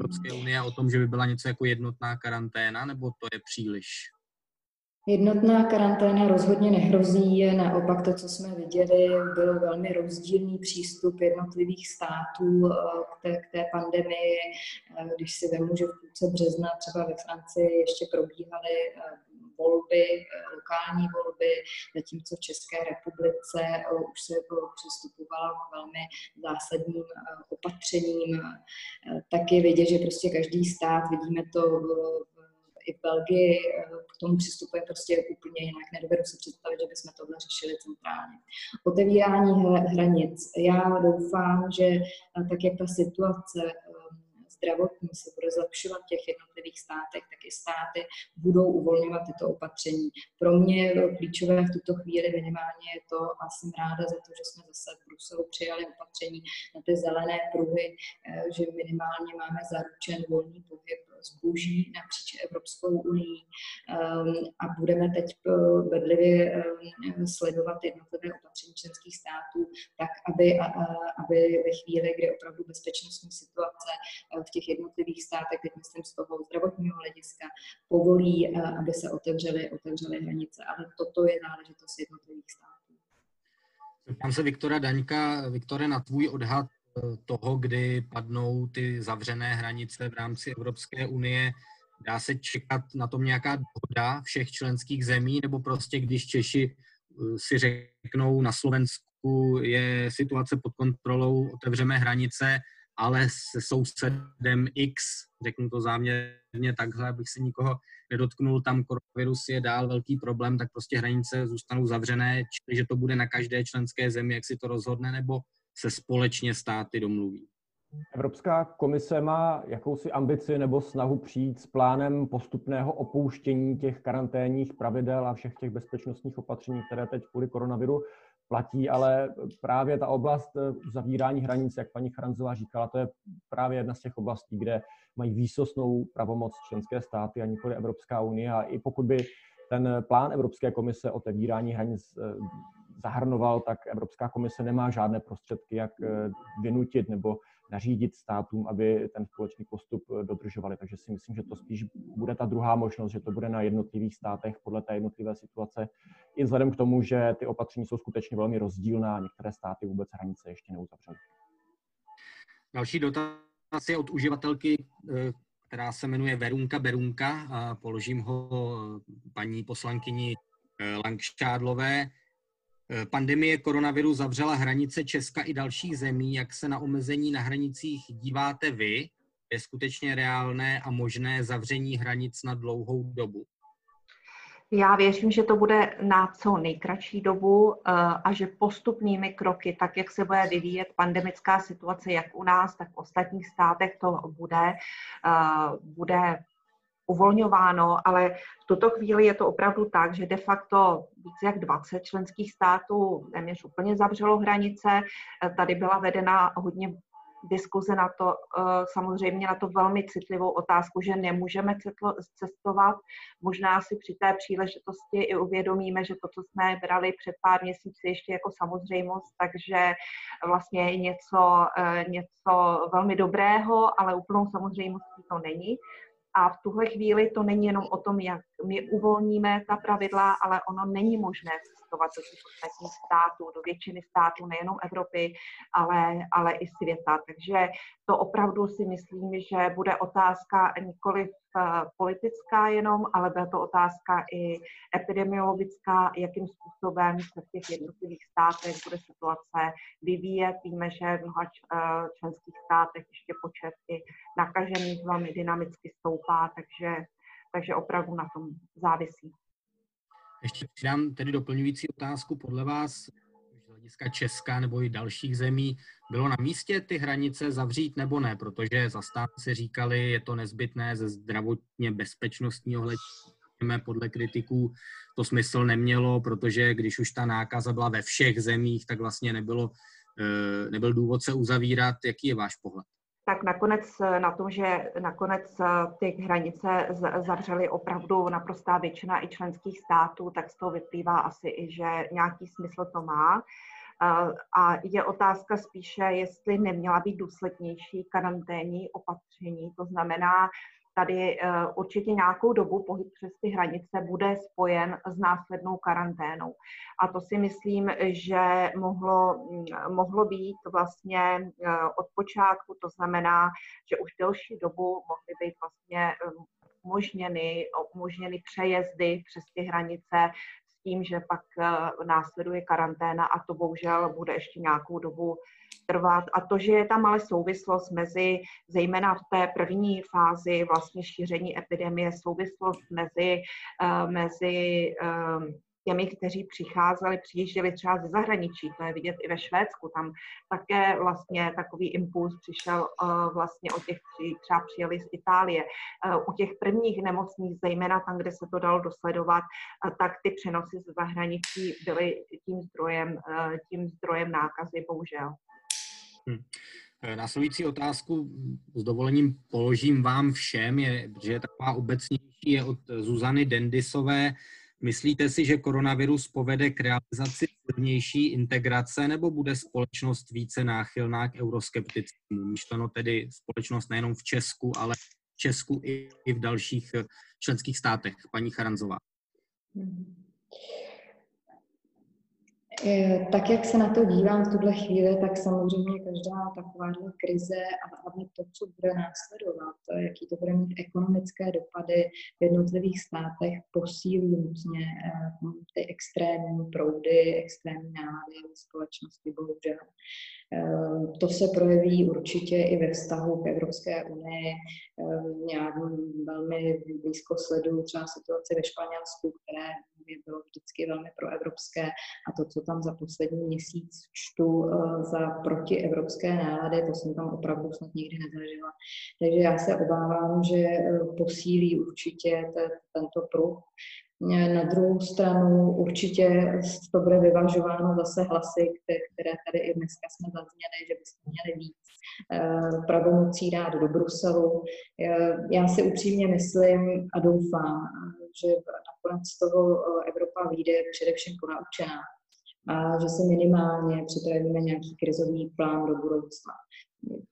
Evropské unie o tom, že by byla něco jako jednotná karanténa, nebo to je příliš?
Jednotná karanténa rozhodně nehrozí, naopak to, co jsme viděli, byl velmi rozdílný přístup jednotlivých států eh, k té, k té pandemii. Eh, když si vemu, že v půlce března třeba ve Francii ještě probíhaly eh, volby, lokální volby, zatímco v České republice už se přistupovalo k velmi zásadním opatřením. Tak je vidět, že prostě každý stát, vidíme to i v Belgii k tomu přistupuje prostě úplně jinak. Nedovedu si představit, že bychom tohle řešili centrálně. Otevírání hranic. Já doufám, že tak, jak ta situace zdravotní se bude zlepšovat v těch jednotlivých státech, tak i státy budou uvolňovat tyto opatření. Pro mě je klíčové v tuto chvíli minimálně je to, a jsem ráda za to, že jsme zase v Bruselu přijali opatření na ty zelené pruhy, eh, že minimálně máme zaručen volný pohyb zboží napříč Evropskou unii ehm, a budeme teď vedlivě ehm, sledovat jednotlivé opatření členských států, tak aby, aby ve chvíli, kdy opravdu bezpečnostní situace eh, v těch jednotlivých státech, teď myslím z toho zdravotního hlediska, povolí, eh, aby se otevřely, otevřely hranice. Ale toto je záležitost jednotlivých států.
Zeptám se Viktora Daňka. Viktore, na tvůj odhad eh, toho, kdy padnou ty zavřené hranice v rámci Evropské unie, dá se čekat na tom nějaká dohoda všech členských zemí, nebo prostě když Češi eh, si řeknou na Slovensku je situace pod kontrolou, otevřeme hranice, ale se sousedem X, řeknu to záměrně takhle, abych se nikoho nedotknul, tam koronavirus je dál velký problém, tak prostě hranice zůstanou zavřené, čili že to bude na každé členské zemi, jak si to rozhodne, nebo se společně státy domluví.
Evropská komise má jakousi ambici nebo snahu přijít s plánem postupného opouštění těch karanténních pravidel a všech těch bezpečnostních opatření, které teď kvůli koronaviru platí, ale právě ta oblast eh, zavírání hranic, jak paní Charanzová říkala, to je právě jedna z těch oblastí, kde mají výsostnou pravomoc členské státy a nikoli Evropská unie. A i pokud by ten plán Evropské komise otevírání hranic eh, zahrnoval, tak Evropská komise nemá žádné prostředky, jak eh, vynutit nebo nařídit státům, aby ten společný postup eh, dodržovali. Takže si myslím, že to spíš bude ta druhá možnost, že to bude na jednotlivých státech podle té jednotlivé situace. I vzhledem k tomu, že ty opatření jsou skutečně velmi rozdílná a některé státy vůbec hranice ještě neuzavřely.
Další dotaz je od uživatelky, eh, která se jmenuje Verunka Berunka. A položím ho paní poslankyni Langšádlové. Eh, pandemie koronaviru zavřela hranice Česka i dalších zemí. Jak se na omezení na hranicích díváte vy? Je skutečně reálné a možné zavření hranic na dlouhou dobu?
Já věřím, že to bude na co nejkratší dobu eh, a že postupnými kroky, tak jak se bude vyvíjet pandemická situace jak u nás, tak v ostatních státech, to bude, eh, bude uvolňováno, ale v tuto chvíli je to opravdu tak, že de facto více jak 20 členských států téměř úplně zavřelo hranice. Tady byla vedena hodně diskuze na to, eh, samozřejmě na to velmi citlivou otázku, že nemůžeme cestovat. Možná si při té příležitosti i uvědomíme, že to, co jsme brali před pár měsíci ještě jako samozřejmost, takže vlastně je něco, eh, něco velmi dobrého, ale úplnou samozřejmostí to není. A v tuhle chvíli to není jenom o tom, jak my uvolníme ta pravidla, ale ono není možné cestovat do těch ostatních států, do většiny států, nejenom Evropy, ale, ale i světa. Takže to opravdu si myslím, že bude otázka nikoli eh, politická jenom, ale bude to otázka i epidemiologická, jakým způsobem se v těch jednotlivých státech bude situace vyvíjet. Víme, že v mnoha eh, členských státech ještě počet i nakažených velmi dynamicky stoupá, takže, takže opravdu na tom závisí.
Ještě přidám tedy doplňující otázku. Podle vás hlediska Česka nebo i dalších zemí, bylo na místě ty hranice zavřít nebo ne, protože zastánci říkali, je to nezbytné ze zdravotně bezpečnostního hlediska, podle kritiků to smysl nemělo, protože když už ta nákaza byla ve všech zemích, tak vlastně nebylo, eh, nebyl důvod se uzavírat. Jaký je váš pohled?
Tak nakonec na tom, že nakonec ty hranice zavřely opravdu naprostá většina i členských států, tak z toho vyplývá asi i, že nějaký smysl to má. A je otázka spíše, jestli neměla být důslednější karanténní opatření, to znamená tady eh, určitě nějakou dobu pohyb přes ty hranice bude spojen s následnou karanténou. A to si myslím, že mohlo, mm, mohlo být vlastně eh, od počátku, to znamená, že už delší dobu mohly být vlastně eh, umožněny, umožněny přejezdy přes ty hranice s tím, že pak následuje karanténa a to bohužel bude ještě nějakou dobu trvat. A to, že je tam ale souvislost mezi, zejména v té první fázi vlastně šíření epidemie, souvislost mezi, uh, mezi uh, těmi, kteří přicházeli, přijížděli třeba ze zahraničí, to je vidět i ve Švédsku, tam také vlastně takový impuls přišel uh, vlastně od těch, kteří třeba přijeli z Itálie. Uh, u těch prvních nemocných, zejména tam, kde se to dalo dosledovat, uh, tak ty přenosy ze zahraničí byly tím zdrojem, tím zdrojem nákazy, bohužel.
Hmm. Následující otázku s dovolením položím vám všem, je, že je taková obecnější, je od Zuzany Dendisové. Myslíte si, že koronavirus povede k realizaci silnější integrace nebo bude společnost více náchylná k euroskeptickému? Myšleno tedy společnost nejenom v Česku, ale v Česku i v dalších členských státech. Paní Charanzová. Hmm.
Eh, tak, jak se na to dívám v tuhle chvíli, tak samozřejmě každá takováhle krize a hlavně to, co bude následovat, jaký to bude mít ekonomické dopady v jednotlivých státech, posílí nutně eh, ty extrémní proudy, extrémní nálady ve společnosti, bohužel. Eh, to se projeví určitě i ve vztahu k Evropské unii. Já velmi blízko sleduju třeba situaci ve Španělsku, které bylo vždycky velmi proevropské a to, co tam za poslední měsíc čtu uh, za protievropské nálady, to jsem tam opravdu snad nikdy nezažila. Takže já se obávám, že posílí určitě te, tento pruh. Na druhou stranu určitě to bude vyvažováno zase hlasy, které tady i dneska jsme zazněli, že bychom měli víc uh, pravomocí dát do Bruselu. Já si upřímně myslím a doufám, že nakonec z toho Evropa vyjde především ponaučená a že si minimálně připravíme nějaký krizový plán do budoucna.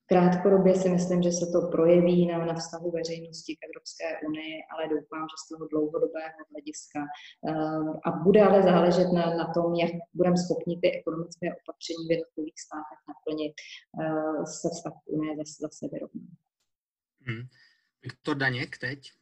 Krátkodobě si myslím, že se to projeví na, na vztahu veřejnosti k Evropské unii, ale doufám, že z toho dlouhodobého hlediska. Uh, a bude ale záležet na, na tom, jak budeme schopni ty ekonomické opatření v jednotlivých státech naplnit, uh, se vztah unie zase, zase vyrovnat.
Hmm. Viktor Daněk teď.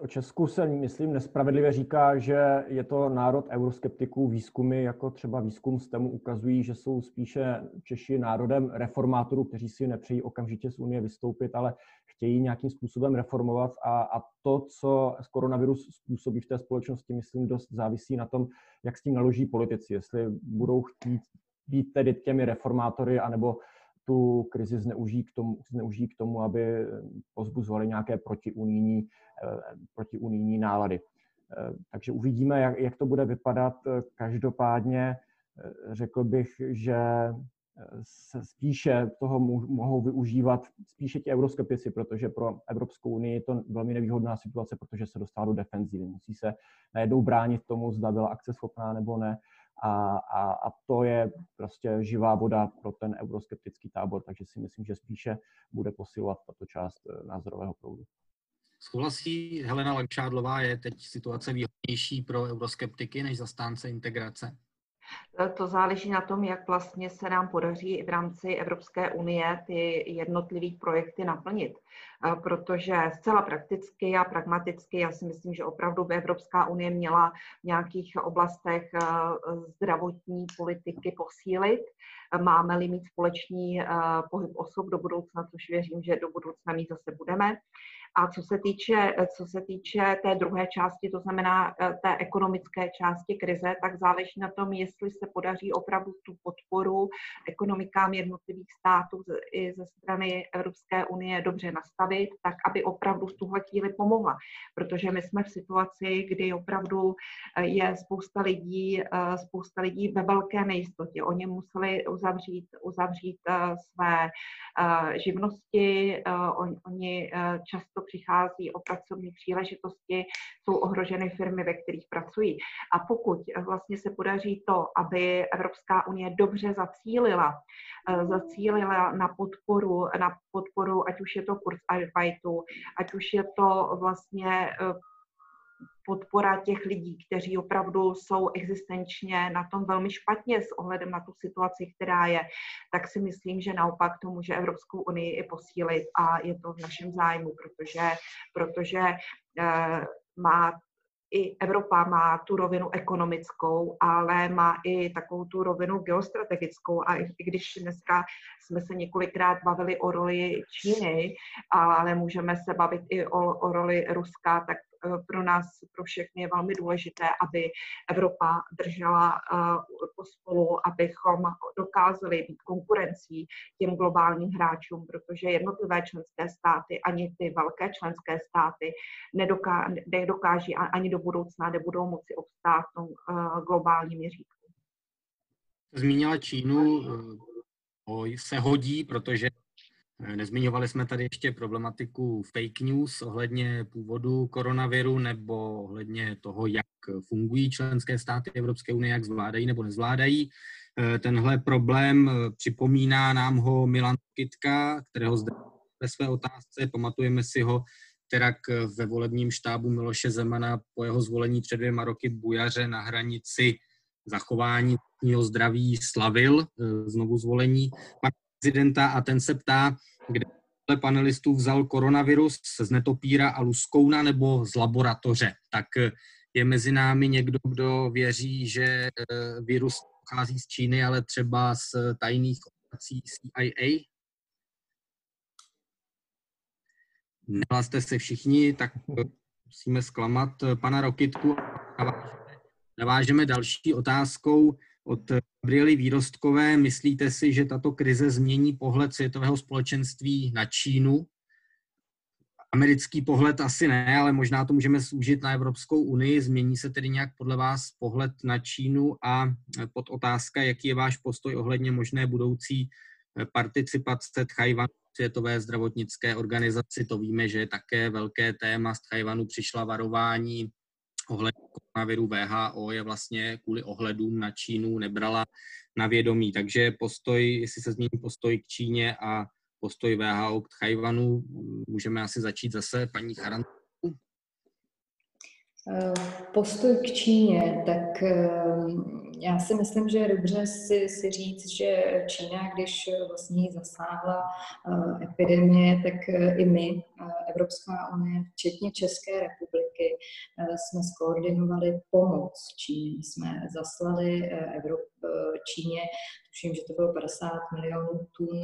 O Česku se, myslím, nespravedlivě říká, že je to národ euroskeptiků. Výzkumy, jako třeba výzkum z tému, ukazují, že jsou spíše Češi národem reformátorů, kteří si nepřejí okamžitě z Unie vystoupit, ale chtějí nějakým způsobem reformovat. A, a to, co koronavirus způsobí v té společnosti, myslím, dost závisí na tom, jak s tím naloží politici. Jestli budou chtít být tedy těmi reformátory, anebo tu krizi zneužijí k tomu, zneužijí k tomu aby pozbuzovali nějaké protiunijní, eh, protiunijní nálady. Eh, takže uvidíme, jak, jak to bude vypadat. Každopádně eh, řekl bych, že se spíše toho mohou využívat spíše ti euroskeptici, protože pro Evropskou unii je to velmi nevýhodná situace, protože se dostává do defenzivy. Musí se najednou bránit tomu, zda byla akceschopná nebo ne. A, a, a to je prostě živá voda pro ten euroskeptický tábor, takže si myslím, že spíše bude posilovat tato část eh, názorového proudu.
Souhlasí Helena Langšádlová, je teď situace výhodnější pro euroskeptiky než zastánce integrace?
To záleží na tom, jak vlastně se nám podaří v rámci Evropské unie ty jednotlivé projekty naplnit. Protože zcela prakticky a pragmaticky já si myslím, že opravdu by Evropská unie měla v nějakých oblastech zdravotní politiky posílit. Máme-li mít společný pohyb osob do budoucna, což věřím, že do budoucna mít zase budeme. A co se týče, co se týče té druhé části, to znamená eh, té ekonomické části krize, tak záleží na tom, jestli se podaří opravdu tu podporu ekonomikám jednotlivých států i ze strany Evropské unie dobře nastavit, tak aby opravdu v tuhle chvíli pomohla. Protože my jsme v situaci, kdy opravdu eh, je spousta lidí, eh, spousta lidí ve velké nejistotě. Oni museli uzavřít, uzavřít své živnosti, oni často přichází o pracovní příležitosti, jsou ohroženy firmy, ve kterých pracují. A pokud vlastně se podaří to, aby Evropská unie dobře zacílila, eh, zacílila na podporu, na podporu, ať už je to kurz Arbeitu, ať už je to vlastně eh, podpora těch lidí, kteří opravdu jsou existenčně na tom velmi špatně s ohledem na tu situaci, která je, tak si myslím, že naopak to může Evropskou unii i posílit a je to v našem zájmu, protože, protože eh, má i Evropa má tu rovinu ekonomickou, ale má i takovou tu rovinu geostrategickou. A i když dneska jsme se několikrát bavili o roli Číny, ale můžeme se bavit i o, o roli Ruska, tak pro nás, pro všechny je velmi důležité, aby Evropa držela eh, pospolu, abychom dokázali být konkurencí těm globálním hráčům, protože jednotlivé členské státy, ani ty velké členské státy nedokáží ani do budoucna nebudou moci obstát v tom eh, globálním měřítku.
Zmínila Čínu, se hodí, protože Nezmiňovali jsme tady ještě problematiku fake news ohledně původu koronaviru nebo ohledně toho, jak fungují členské státy Evropské unie, jak zvládají nebo nezvládají. Eh, tenhle problém eh, připomíná nám ho Milan Kitka, kterého zde ve své otázce, pamatujeme si ho, kterak ve volebním štábu Miloše Zemana po jeho zvolení před dvěma roky Bujaře na hranici zachování zdraví slavil eh, znovu zvolení. Pan prezidenta a ten se ptá, kde panelistů vzal koronavirus z netopíra a luskouna nebo z laboratoře. Tak eh, je mezi námi někdo, kdo věří, že eh, virus pochází z Číny, ale třeba z tajných operací CIA? Nehlaste se všichni, tak eh, musíme zklamat pana Rokitku. Navážeme další otázkou od Gabriely Výrostkové. Myslíte si, že tato krize změní pohled světového společenství na Čínu? Americký pohled asi ne, ale možná to můžeme zúžit na Evropskou unii. Změní se tedy nějak podle vás pohled na Čínu a pod otázka, jaký je váš postoj ohledně možné budoucí participace Tchajvanu v Světové zdravotnické organizaci. To víme, že je také velké téma. Z Tchajvanu přišla varování ohledně koronaviru VHO je vlastně kvůli ohledům na Čínu nebrala na vědomí. Takže postoj, jestli se změní postoj k Číně a postoj VHO k Tchajvanu, můžeme asi začít zase paní Charan.
Eh, postoj k Číně, tak eh, já si myslím, že je dobře si, si říct, že Čína, když vlastně zasáhla eh, epidemie, tak i my, Evropská unie, včetně České republiky, jsme skoordinovali pomoc Číně. Jsme zaslali Evrop, Číně, tuším, že to bylo 50 milionů tun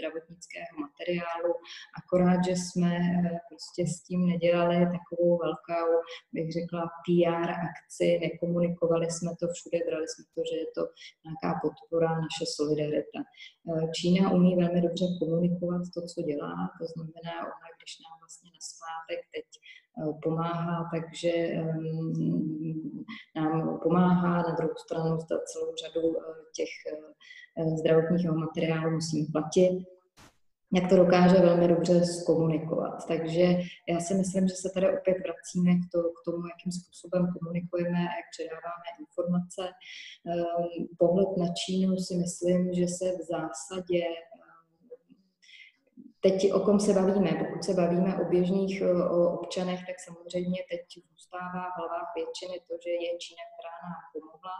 zdravotnického materiálu, akorát, že jsme eh, prostě s tím nedělali takovou velkou, bych řekla, PR akci, nekomunikovali jsme to všude, brali jsme to, že je to nějaká podpora, naše solidarita. Eh, Čína umí velmi dobře komunikovat to, co dělá, to znamená, ona, když nám vlastně na svátek teď pomáhá, takže ehm, nám pomáhá, na druhou stranu za celou řadu těch zdravotních materiálů musíme platit jak to dokáže velmi dobře zkomunikovat. Takže já si myslím, že se tady opět vracíme k, to, k tomu, jakým způsobem komunikujeme a jak předáváme informace. Pohled na Čínu si myslím, že se v zásadě Teď o kom se bavíme? Pokud se bavíme o běžných o občanech, tak samozřejmě teď zůstává v hlavách většiny to, že je Čína, která nám pomohla,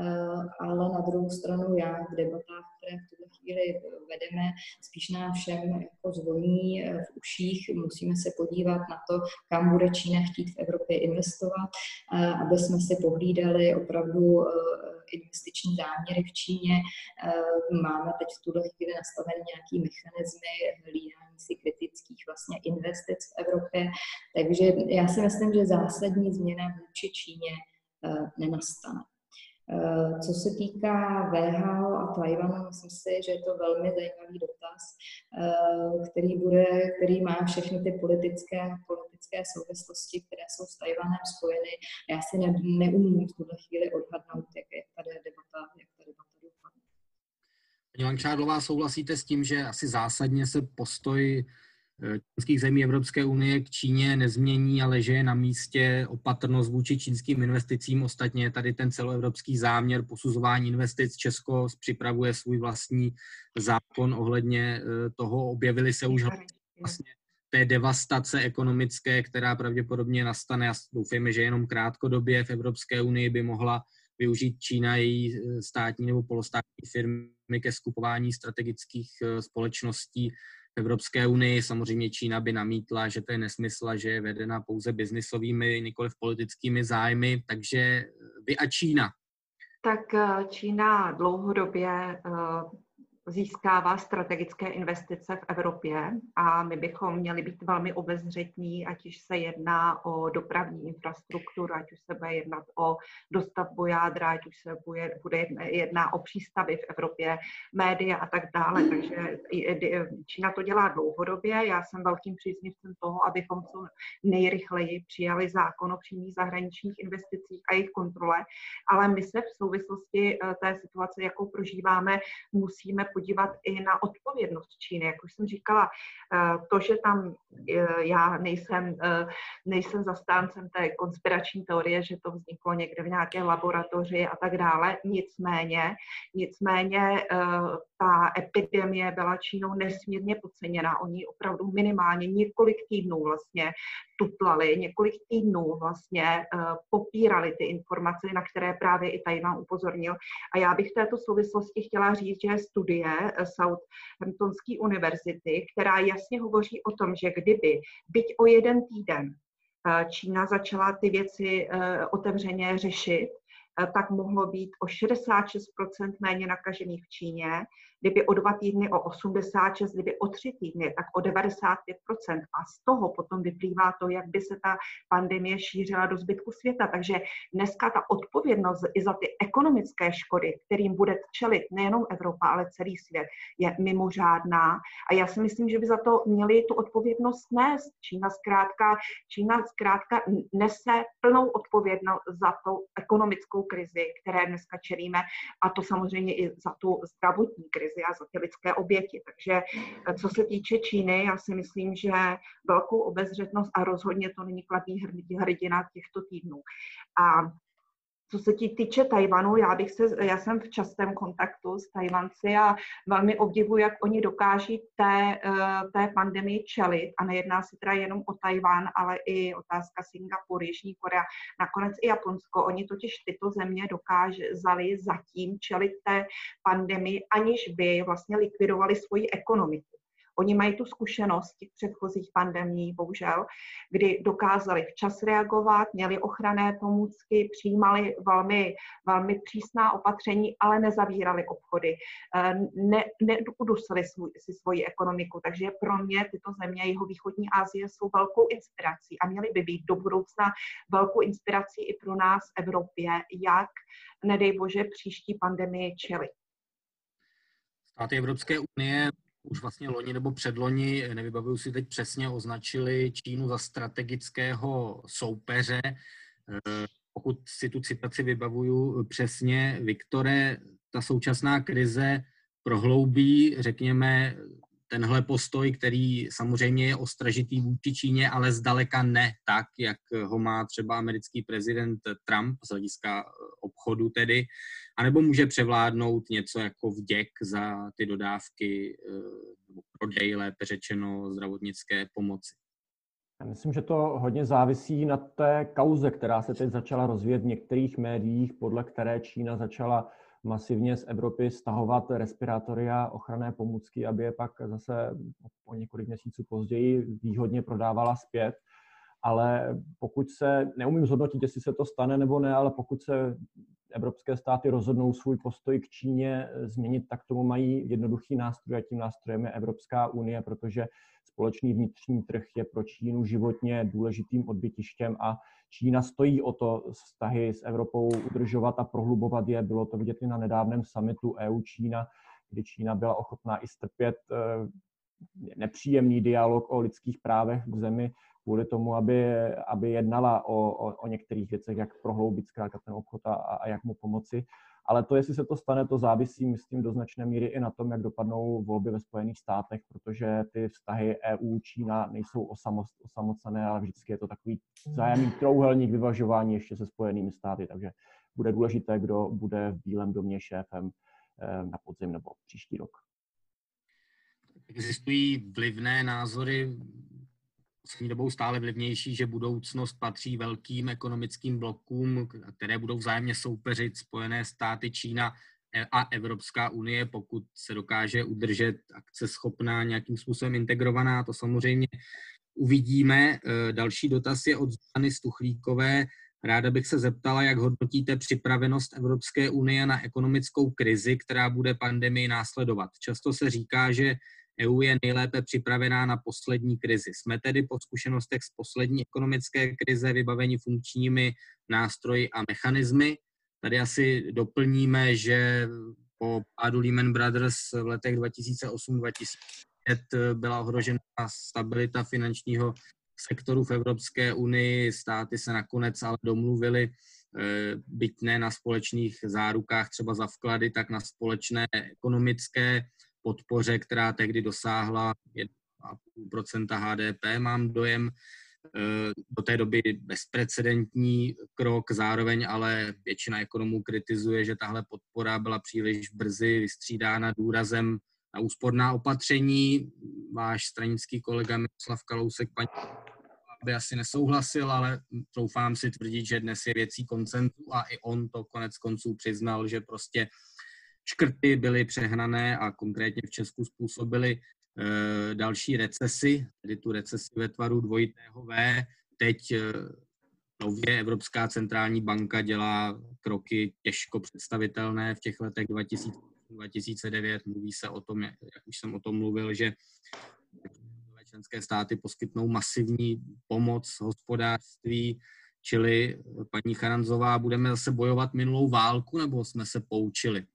eh, ale na druhou stranu já v debatách, které v tuto chvíli vedeme, spíš nám všem jako zvoní v uších. Musíme se podívat na to, kam bude Čína chtít v Evropě investovat, aby jsme si pohlídali opravdu investiční záměry v Číně. Máme teď v tuhle chvíli nastavené nějaký mechanizmy hlídání si kritických vlastně investic v Evropě. Takže já si myslím, že zásadní změna vůči Číně nenastane. Eh, co se týká VHO a Tajvanu, myslím si, že je to velmi zajímavý dotaz, eh, který, bude, který má všechny ty politické, politické souvislosti, které jsou s Tajvanem spojeny. Já si ne, neumím v tuhle chvíli odhadnout, jak, jak ta debata, jak ta debata dopadne.
Paní Langšádlová, souhlasíte s tím, že asi zásadně se postoj členských zemí Evropské unie k Číně nezmění, ale že je na místě opatrnost vůči čínským investicím. Ostatně tady ten celoevropský záměr posuzování investic Česko připravuje svůj vlastní zákon ohledně eh, toho. Objevily se už vlastně té devastace ekonomické, která pravděpodobně nastane a doufejme, že jenom krátkodobě v Evropské unii by mohla využít Čína její eh, státní nebo polostátní firmy ke skupování strategických společností Evropské unii. Samozřejmě Čína by namítla, že to je nesmysl že je vedena pouze biznisovými, nikoli politickými zájmy. Takže vy a Čína.
Tak eh, Čína dlouhodobě eh, získává strategické investice v Evropě a my bychom měli být velmi obezřetní, ať už se jedná o dopravní infrastrukturu, ať už se bude jednat o dostavbu jádra, ať už se bude, jedná o přístavy v Evropě, média a tak dále. Takže Čína to dělá dlouhodobě. Já jsem velkým příznivcem toho, abychom co nejrychleji přijali zákon o přímých zahraničních investicích a jejich kontrole, ale my se v souvislosti eh, té situace, jakou prožíváme, musíme podívat i na odpovědnost Číny. Jak už jsem říkala, eh, to, že tam eh, já nejsem, eh, nejsem zastáncem té konspirační teorie, že to vzniklo někde v nějaké laboratoři a tak dále, nicméně, nicméně ta epidemie byla Čínou nesmírně podceněna. Oni opravdu minimálně několik týdnů vlastně tutlali, několik týdnů vlastně uh, popírali ty informace, na které právě i Tajvan upozornil. A já bych v této souvislosti chtěla říct, že studie eh, Southamptonské univerzity, která jasně hovoří o tom, že kdyby, byť o jeden týden, uh, Čína začala ty věci otevřeně řešit, tak mohlo být o 66% méně nakažených v Číně, kdyby o dva týdny o 86, kdyby o tři týdny, tak o 95% A z toho potom vyplývá to, jak by se ta pandemie šířila do zbytku světa. Takže dneska ta odpovědnost i za ty ekonomické škody, kterým bude čelit nejenom Evropa, ale celý svět, je mimořádná. A já si myslím, že by za to měli tu odpovědnost nést. Čína zkrátka, Čína zkrátka nese plnou odpovědnost za tu ekonomickou krizi, které dneska čelíme, a to samozřejmě i za tu zdravotní krizi krizi a za ty lidské oběti. Takže eh, co se týče Číny, já si myslím, že velkou obezřetnost a rozhodně to není kladný hrdina těchto týdnů. A co se ti týče Tajvanu, já, bych se, já jsem v častém kontaktu s Tajvanci a velmi obdivuji, jak oni dokáží té, eh, té pandemii čelit. A nejedná se teda jenom o Tajvan, ale i otázka Singapur, Jižní Korea, nakonec i Japonsko. Oni totiž tyto země dokázali zatím čelit té pandemii, aniž by vlastně likvidovali svoji ekonomiku. Oni mají tu zkušenost těch předchozích pandemí, bohužel, kdy dokázali včas reagovat, měli ochranné pomůcky, přijímali velmi, velmi přísná opatření, ale nezavírali obchody, eh, ne, neudusili svůj, si svoji ekonomiku. Takže pro mě tyto země jeho východní Asie jsou velkou inspirací a měly by být do budoucna velkou inspirací i pro nás v Evropě, jak, nedej bože, příští pandemii čelit.
Státy Evropské unie už vlastně loni nebo předloni, nevybavuju si teď přesně, označili Čínu za strategického soupeře. Eh, pokud si tu citaci vybavuju přesně, Viktore, ta současná krize prohloubí, řekněme, tenhle postoj, který samozřejmě je ostražitý vůči Číně, ale zdaleka ne tak, jak ho má třeba americký prezident Trump z hlediska obchodu tedy, anebo může převládnout něco jako vděk za ty dodávky eh, nebo prodej, lépe řečeno, zdravotnické pomoci.
Já myslím, že to hodně závisí na té kauze, která se teď začala rozvíjet v některých médiích, podle které Čína začala masivně z Evropy stahovat respirátory a ochranné pomůcky, aby je pak zase po několik měsíců později výhodně prodávala zpět. Ale pokud se, neumím zhodnotit, jestli se to stane nebo ne, ale pokud se evropské státy rozhodnou svůj postoj k Číně změnit, tak tomu mají jednoduchý nástroj a tím nástrojem je Evropská unie, protože společný vnitřní trh je pro Čínu životně důležitým odbytištěm a Čína stojí o to vztahy s Evropou udržovat a prohlubovat je. Bylo to vidět i na nedávném summitu EU-Čína, kdy Čína byla ochotná i strpět eh, nepříjemný dialog o lidských právech v zemi kvůli tomu, aby, aby jednala o, o, o některých věcech, jak prohloubit zkrátka ten obchod a, a jak mu pomoci. Ale to, jestli se to stane, to závisí, myslím, do značné míry i na tom, jak dopadnou volby ve Spojených státech, protože ty vztahy EU-Čína nejsou osamocené, ale vždycky je to takový zájemný trouhelník vyvažování ještě se Spojenými státy, takže bude důležité, kdo bude v Bílém domě šéfem eh, na podzim nebo příští rok.
Existují vlivné názory poslední dobou stále vlivnější, že budoucnost patří velkým ekonomickým blokům, které budou vzájemně soupeřit Spojené státy, Čína a Evropská unie, pokud se dokáže udržet akce schopná, nějakým způsobem integrovaná, to samozřejmě uvidíme. E, další dotaz je od Zany Stuchlíkové. Ráda bych se zeptala, jak hodnotíte připravenost Evropské unie na ekonomickou krizi, která bude pandemii následovat. Často se říká, že EU je nejlépe připravená na poslední krizi. Jsme tedy po zkušenostech z poslední ekonomické krize vybaveni funkčními nástroji a mechanismy. Tady asi doplníme, že po pádu Lehman Brothers v letech 2008-2005 byla ohrožena stabilita finančního sektoru v Evropské unii. Státy se nakonec ale domluvili, eh, byť ne na společných zárukách třeba za vklady, tak na společné ekonomické podpoře, která tehdy dosáhla 1,5 HDP, mám dojem, eh, do té doby bezprecedentní krok, zároveň ale většina ekonomů kritizuje, že tahle podpora byla příliš brzy vystřídána důrazem na úsporná opatření. Váš stranický kolega Miroslav Kalousek paní by asi nesouhlasil, ale troufám si tvrdit, že dnes je věcí koncentu a i on to konec konců přiznal, že prostě škrty byly přehnané a konkrétně v Česku způsobily e, další recesy, tedy tu recesi ve tvaru dvojitého V. Teď e, nově Evropská centrální banka dělá kroky těžko představitelné v těch letech 2009. Mluví se o tom, jak už jsem o tom mluvil, že členské státy poskytnou masivní pomoc hospodářství, čili paní Charanzová, budeme zase bojovat minulou válku, nebo jsme se poučili?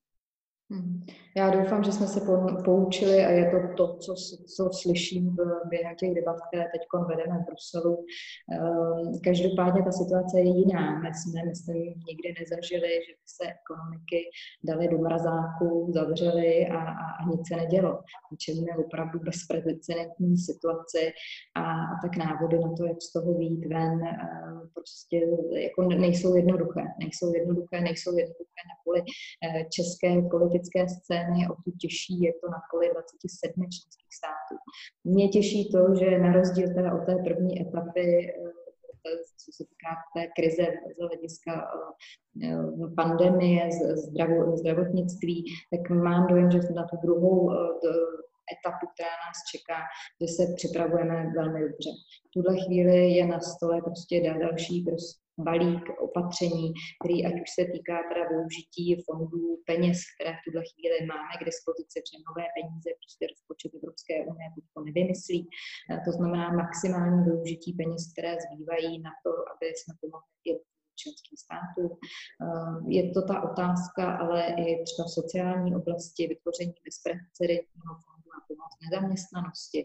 Hmm. Já doufám, že jsme se poučili a je to to, co, co slyším během těch debat, které teď vedeme v Bruselu. Ehm, každopádně ta situace je jiná. My jsme, myslím, nikdy nezažili, že by se ekonomiky dali do mrazáku, zavřely a, a, a nic se nedělo. Čelíme opravdu bezprecedentní situaci a, a tak návody na to, jak z toho výjít ven, ehm, prostě jako nejsou jednoduché. Nejsou jednoduché, nejsou jednoduché na poli eh, české politiky politické scény, o to těžší je to na poli 27 členských států. Mě těší to, že na rozdíl teda od té první etapy eh, co se týká té krize z hlediska eh, pandemie, zdravotnictví, tak mám dojem, že na tu druhou eh, etapu, která nás čeká, že se připravujeme velmi dobře. V tuhle chvíli je na stole prostě další prostě balík opatření, který ať už se týká teda využití fondů, peněz, které v tuhle chvíli máme k dispozici, protože nové peníze prostě rozpočet Evropské unie to nevymyslí. To znamená maximální využití peněz, které zbývají na to, aby jsme pomohli členských států. Je to ta otázka, ale i třeba v sociální oblasti vytvoření bezprecedentního fondu na pomoc nezaměstnanosti,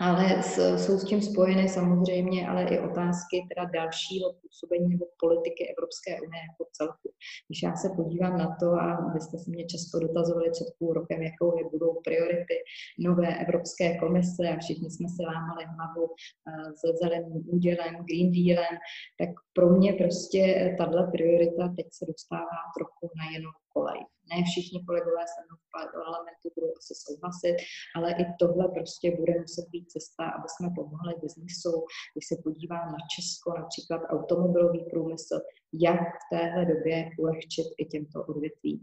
ale jsou s tím spojeny samozřejmě ale i otázky teda dalšího působení nebo politiky Evropské unie jako celku. Když já se podívám na to, a vy jste se mě často dotazovali před půl rokem, jakou je budou priority nové Evropské komise a všichni jsme se lámali hlavu eh, se zeleným údělem, Green Dealem, tak pro mě prostě tahle priorita teď se dostává trochu na jinou kolej. Ne všichni kolegové se mnou v parlamentu budou asi souhlasit, ale i tohle prostě bude muset být cesta, aby jsme pomohli biznisu. Když se podívám na Česko, například automobilový průmysl, jak v téhle době ulehčit i těmto odvětvím.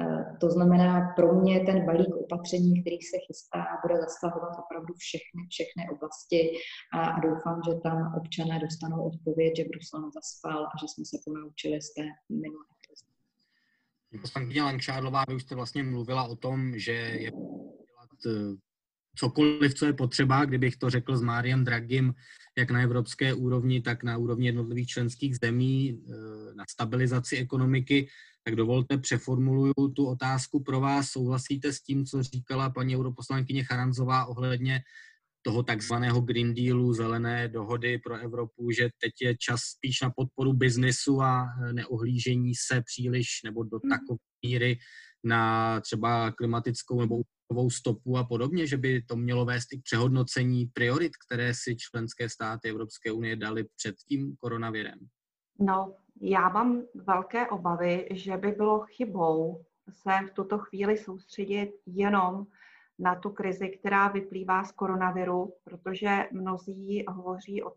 Eh, to znamená, pro mě ten balík opatření, který se chystá, bude zasahovat opravdu všechny, všechny oblasti a, a doufám, že tam občané dostanou odpověď, že Brusel nezaspal a že jsme se ponaučili z té minulé
Poslankyně Langšádlová, vy už jste vlastně mluvila o tom, že je dělat eh, cokoliv, co je potřeba, kdybych to řekl s Máriem Dragim, jak na evropské úrovni, tak na úrovni jednotlivých členských zemí eh, na stabilizaci ekonomiky, tak dovolte, přeformuluju tu otázku pro vás. Souhlasíte s tím, co říkala paní europoslankyně Charanzová ohledně toho takzvaného Green Dealu, zelené dohody pro Evropu, že teď je čas spíš na podporu biznesu a neohlížení se příliš nebo do hmm. takové míry na třeba klimatickou nebo uhlíkovou stopu a podobně, že by to mělo vést i k přehodnocení priorit, které si členské státy Evropské unie dali před tím koronavirem?
No, já mám velké obavy, že by bylo chybou se v tuto chvíli soustředit jenom na tu krizi, která vyplývá z koronaviru, protože mnozí hovoří o,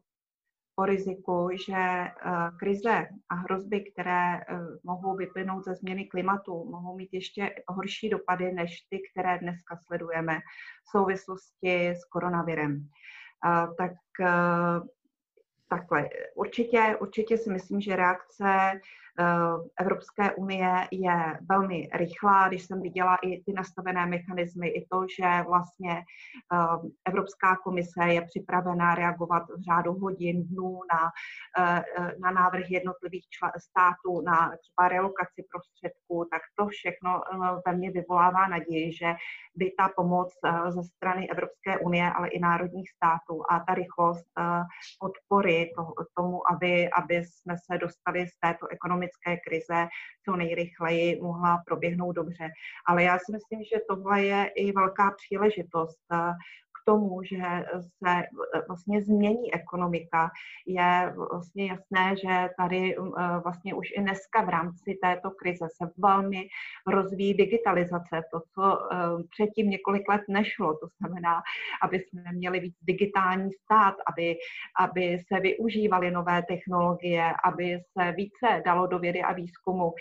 o riziku, že uh, krize a hrozby, které uh, mohou vyplynout ze změny klimatu, mohou mít ještě horší dopady než ty, které dneska sledujeme v souvislosti s koronavirem. Uh, tak takhle, určitě, určitě si myslím, že reakce Eh, Evropské unie je velmi rychlá, když jsem viděla i ty nastavené mechanismy, i to, že vlastně eh, Evropská komise je připravená reagovat v řádu hodin, dnů na, eh, na návrh jednotlivých států, na třeba relokaci prostředků, tak to všechno ve mně vyvolává naději, že by ta pomoc ze strany Evropské unie, ale i národních států a ta rychlost podpory tomu, aby, aby jsme se dostali z této ekonomické krize co nejrychleji mohla proběhnout dobře. Ale já si myslím, že tohle je i velká příležitost tomu, že se eh, vlastně změní ekonomika. Je vlastně jasné, že tady eh, vlastně už i dneska v rámci této krize se velmi rozvíjí digitalizace. To, co eh, předtím několik let nešlo, to znamená, aby jsme měli víc digitální stát, aby, aby se využívaly nové technologie, aby se více dalo do vědy a výzkumu,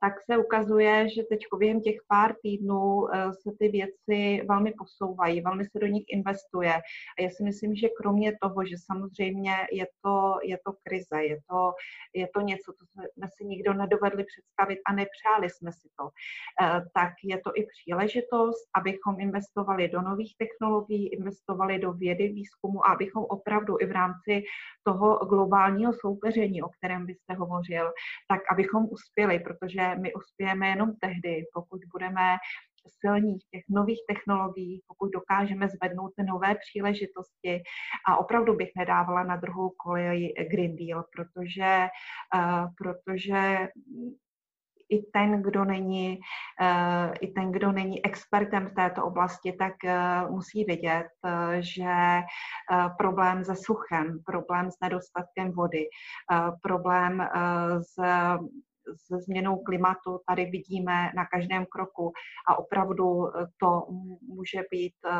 tak se ukazuje, že teď během těch pár týdnů se ty věci velmi posouvají, velmi se do nich investuje. A já si myslím, že kromě toho, že samozřejmě je to, je to krize, je to, je to něco, co jsme si nikdo nedovedli představit a nepřáli jsme si to, eh, tak je to i příležitost, abychom investovali do nových technologií, investovali do vědy, výzkumu a abychom opravdu i v rámci toho globálního soupeření, o kterém byste hovořil, tak abychom uspěli, protože my uspějeme jenom tehdy, pokud budeme silní v těch nových technologií, pokud dokážeme zvednout nové příležitosti. A opravdu bych nedávala na druhou kolej Green Deal, protože, uh, protože i ten, kdo není, uh, i ten, kdo není expertem v této oblasti, tak uh, musí vědět, uh, že problém se suchem, problém s nedostatkem vody, problém s se změnou klimatu tady vidíme na každém kroku a opravdu eh, to může být eh,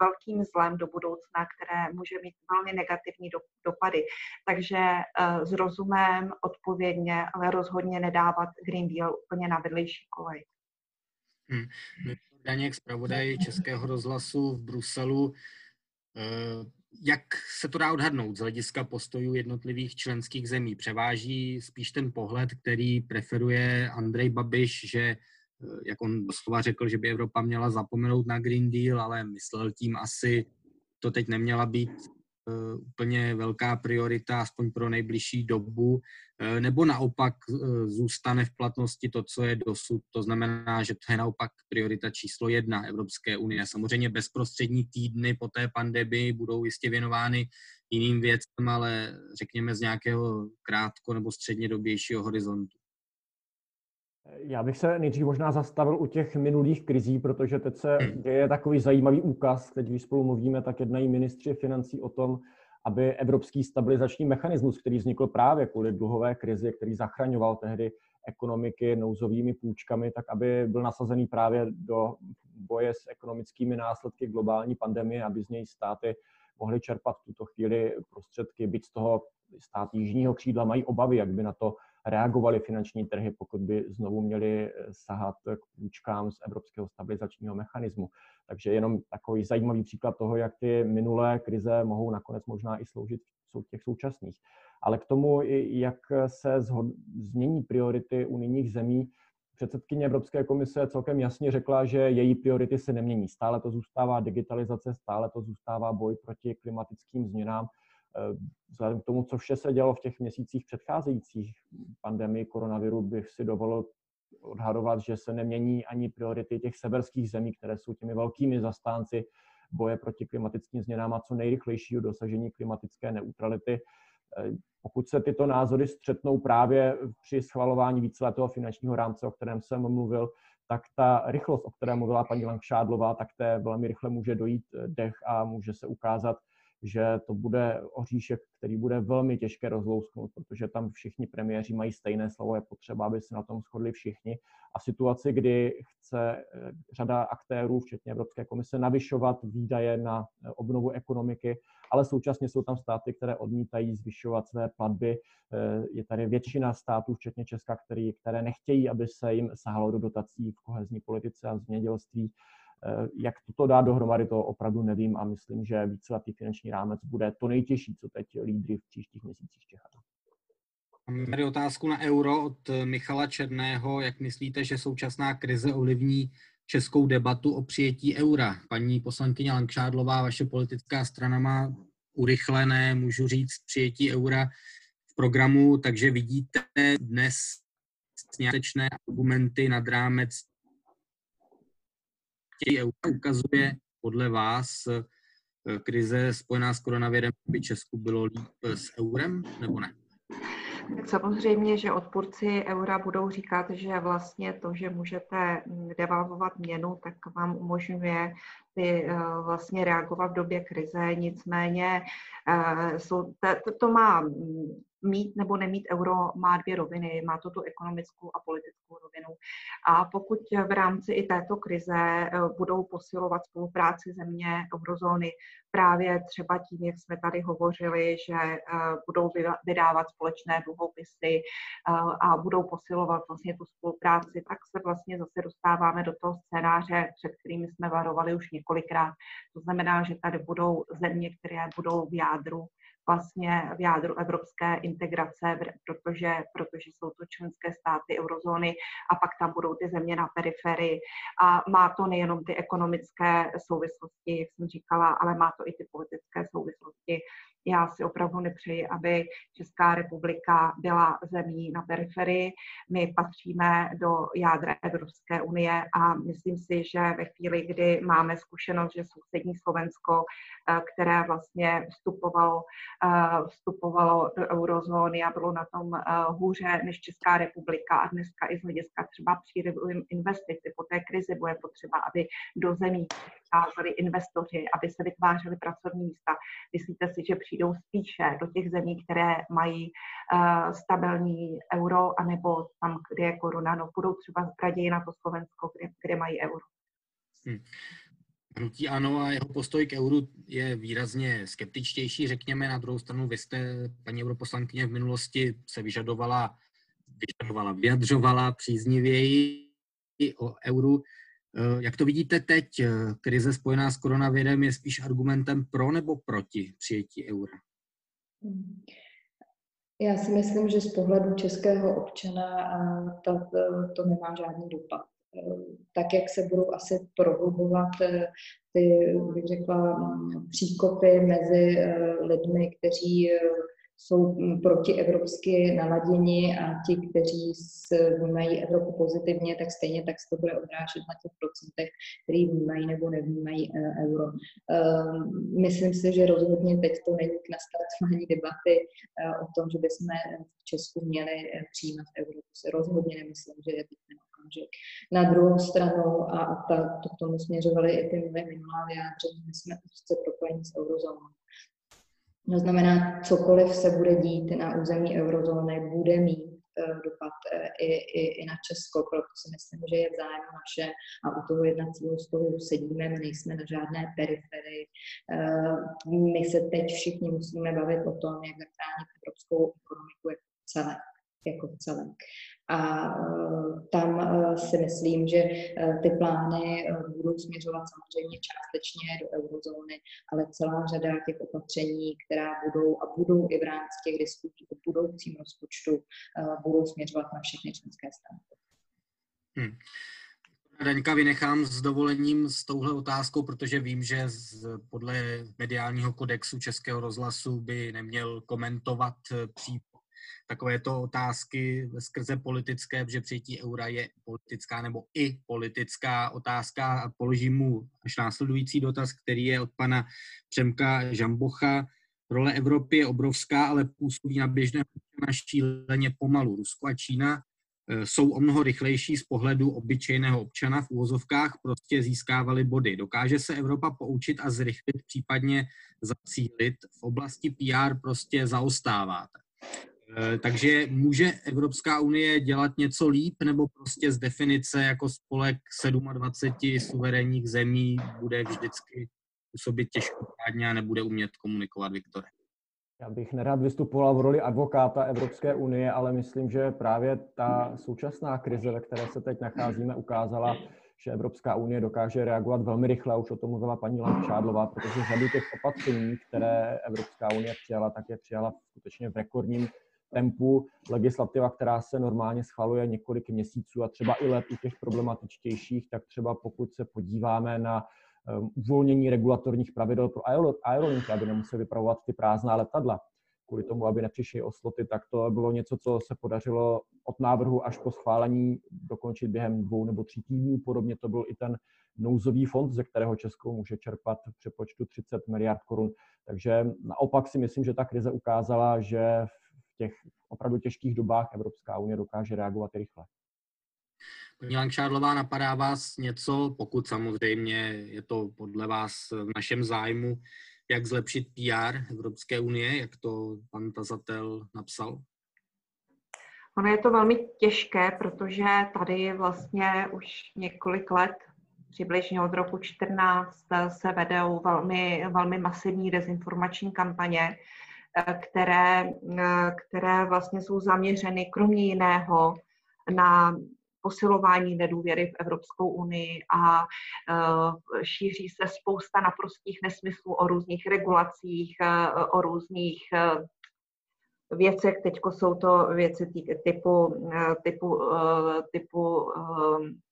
velkým zlem do budoucna, které může mít velmi negativní dopady. Takže eh, s rozumem, odpovědně, ale rozhodně nedávat Green Deal úplně na vedlejší kolej.
Hmm. Daněk, zpravodaj Českého rozhlasu v Bruselu, jak se to dá odhadnout z hlediska postojů jednotlivých členských zemí? Převáží spíš ten pohled, který preferuje Andrej Babiš, že eh, jak on doslova řekl, že by Evropa měla zapomenout na Green Deal, ale myslel tím asi, to teď neměla být úplně velká priorita, aspoň pro nejbližší dobu, eh, nebo naopak eh, zůstane v platnosti to, co je dosud. To znamená, že to je naopak priorita číslo jedna Evropské unie. Samozřejmě bezprostřední týdny po té pandemii budou jistě věnovány jiným věcem, ale řekněme z nějakého krátko nebo středně dobějšího horizontu.
Já bych se nejdřív možná zastavil u těch minulých krizí, protože teď se hmm. děje takový zajímavý úkaz. Teď, když spolu mluvíme, tak jednají ministři financí o tom, aby evropský stabilizační mechanismus, který vznikl právě kvůli dluhové krizi, který zachraňoval tehdy ekonomiky nouzovými půjčkami, tak aby byl nasazený právě do boje s ekonomickými následky globální pandemie, aby z něj státy mohly čerpat v tuto chvíli prostředky, byť z toho stát jižního křídla mají obavy, jak by na to reagovaly finanční trhy, pokud by znovu měli sahat k půjčkám z Evropského stabilizačního mechanismu. Takže jenom takový zajímavý příklad toho, jak ty minulé krize mohou nakonec možná i sloužit v těch současných. Ale k tomu, jak se změní priority unijních zemí, předsedkyně Evropské komise celkem jasně řekla, že její priority se nemění. Stále to zůstává digitalizace, stále to zůstává boj proti klimatickým změnám. Vzhledem k tomu, co vše se dělo v těch měsících předcházejících pandemii koronaviru, bych si dovolil odhadovat, že se nemění ani priority těch severských zemí, které jsou těmi velkými zastánci boje proti klimatickým změnám a co nejrychlejšího dosažení klimatické neutrality. Pokud se tyto názory střetnou právě při schvalování víceletého finančního rámce, o kterém jsem mluvil, tak ta rychlost, o které mluvila paní Langšádlová, tak té velmi rychle může dojít dech a může se ukázat, že to bude oříšek, který bude velmi těžké rozlousknout, protože tam všichni premiéři mají stejné slovo, je potřeba, aby se na tom shodli všichni. A situaci, kdy chce eh, řada aktérů, včetně Evropské komise, navyšovat výdaje na eh, obnovu ekonomiky, ale současně jsou tam státy, které odmítají zvyšovat své platby. Eh, je tady většina států, včetně Česka, které nechtějí, aby se jim sahalo do dotací v kohezní politice a v zemědělství. Eh, jak toto dá dohromady, to opravdu nevím a myslím, že víceletý finanční rámec bude to nejtěžší, co teď lídry v příštích měsících čekají.
Mám tady otázku na euro od Michala Černého. Jak myslíte, že současná krize ovlivní českou debatu o přijetí eura? Paní poslankyně Lankšádlová, vaše politická strana má urychlené, můžu říct, přijetí eura v programu, takže vidíte dnes nějaké argumenty nad rámec chtějí eura, ukazuje podle vás eh, krize spojená s koronavirem, by Česku bylo líp s eurem, nebo ne?
Tak samozřejmě, že odpůrci eura budou říkat, že vlastně to, že můžete devalvovat měnu, tak vám umožňuje ty eh, vlastně reagovat v době krize. Nicméně eh, jsou, to, to má mít nebo nemít euro má dvě roviny. Má to tu ekonomickou a politickou rovinu. A pokud v rámci i této krize eh, budou posilovat spolupráci země eurozóny právě třeba tím, jak jsme tady hovořili, že eh, budou vydávat společné dluhopisy eh, a budou posilovat vlastně tu spolupráci, tak se vlastně zase dostáváme do toho scénáře, před kterými jsme varovali už několikrát. To znamená, že tady budou země, které budou v jádru vlastně v jádru evropské integrace, protože, protože jsou to členské státy eurozóny a pak tam budou ty země na periferii. A má to nejenom ty ekonomické souvislosti, jak jsem říkala, ale má to i ty politické souvislosti. Já si opravdu nepřeji, aby Česká republika byla zemí na periferii. My patříme do jádra Evropské unie a myslím si, že ve chvíli, kdy máme zkušenost, že sousední Slovensko, eh, které vlastně vstupovalo, eh, vstupovalo do eurozóny a bylo na tom eh, hůře než Česká republika a dneska i z hlediska třeba přílivu investici po té krizi bude potřeba, aby do zemí přicházeli investoři, aby se vytvářely pracovní místa. Myslíte si, že přijdou spíše do těch zemí, které mají uh, stabilní euro, anebo tam, kde je koruna, no budou třeba raději na to Slovensko, kde, kde mají euro. Hmm.
Hnutí ano a jeho postoj k euru je výrazně skeptičtější, řekněme. Na druhou stranu, vy jste, paní europoslankyně, v minulosti se vyžadovala, vyžadovala vyjadřovala příznivěji o euru. Eh, jak to vidíte teď? Eh, krize spojená s koronavirem je spíš argumentem pro nebo proti přijetí eura?
Já si myslím, že z pohledu českého občana to, to nemá žádný dopad. Eh, tak, jak se budou asi prohlubovat ty, bych řekla, mm, příkopy mezi lidmi, kteří jsou mm, protievropsky naladěni a ti, kteří vnímají Evropu pozitivně, tak stejně tak se to bude odrážet na těch procentech, který vnímají nebo nevnímají e, euro. Ehm, myslím si, že rozhodně teď to není k nastartování debaty e, o tom, že bychom v Česku měli e, přijímat euro. To si rozhodně nemyslím, že je teď ten okamžik. Na druhou stranu, a, a ta, to k tomu směřovaly i ty moje minulá vyjádření, my jsme úzce propojení s eurozónou To znamená, cokoliv se bude dít na území eurozóny, bude mít Eh, dopad eh, i, i, i na Česko, proto si myslím, že je v naše a u toho jednacího stolu sedíme, my nejsme na žádné periferii. Eh, my se teď všichni musíme bavit o tom, jak zachránit evropskou ekonomiku jako celé jako celek. A uh, tam uh, si myslím, že uh, ty plány budou směřovat samozřejmě částečně do eurozóny, ale celá řada těch opatření, která budou a budou i v rámci těch diskutí o budoucím rozpočtu, budou směřovat na všechny členské státy.
Hmm. Daňka vynechám s dovolením s touhle otázkou, protože vím, že z, podle mediálního kodexu Českého rozhlasu by neměl komentovat případ takovéto otázky skrze politické, že přijetí eura je politická nebo i politická otázka. A položím mu až následující dotaz, který je od pana Přemka Žambocha. Role Evropy je obrovská, ale působí na běžné na šíleně pomalu. Rusko a Čína e, jsou o mnoho rychlejší z pohledu obyčejného občana v úvozovkách, prostě získávali body. Dokáže se Evropa poučit a zrychlit, případně zacílit. V oblasti PR prostě zaostáváte. Eh, takže může Evropská unie dělat něco líp, nebo prostě z definice jako spolek 27 suverénních zemí bude vždycky působit těžkopádně a nebude umět komunikovat, Viktore?
Já bych nerad vystupoval v roli advokáta Evropské unie, ale myslím, že právě ta současná krize, ve které se teď nacházíme, ukázala, že Evropská unie dokáže reagovat velmi rychle, už o tom mluvila paní Langšádlová, protože řadu těch opatření, které Evropská unie přijala, tak je přijala skutečně v rekordním tempu legislativa, která se normálně schvaluje několik měsíců a třeba i let u těch problematičtějších, tak třeba pokud se podíváme na um, uvolnění regulatorních pravidel pro aerolinky, aby nemuseli vypravovat ty prázdná letadla, kvůli tomu, aby nepřišly o sloty, tak to bylo něco, co se podařilo od návrhu až po schválení dokončit během dvou nebo tří týdnů. Podobně to byl i ten nouzový fond, ze kterého Česko může čerpat v přepočtu 30 miliard korun. Takže naopak si myslím, že ta krize ukázala, že těch opravdu těžkých dobách Evropská unie dokáže reagovat rychle.
Paní Langšádlová, napadá vás něco, pokud samozřejmě je to podle vás v našem zájmu, jak zlepšit PR Evropské unie, jak to pan tazatel napsal?
Ono je to velmi těžké, protože tady vlastně už několik let, přibližně od roku 14, se vedou velmi, velmi masivní dezinformační kampaně, které, které vlastně jsou zaměřeny kromě jiného na posilování nedůvěry v Evropskou unii a uh, šíří se spousta naprostých nesmyslů o různých regulacích, uh, o různých věcech. Teď jsou to věci typu, typu, typu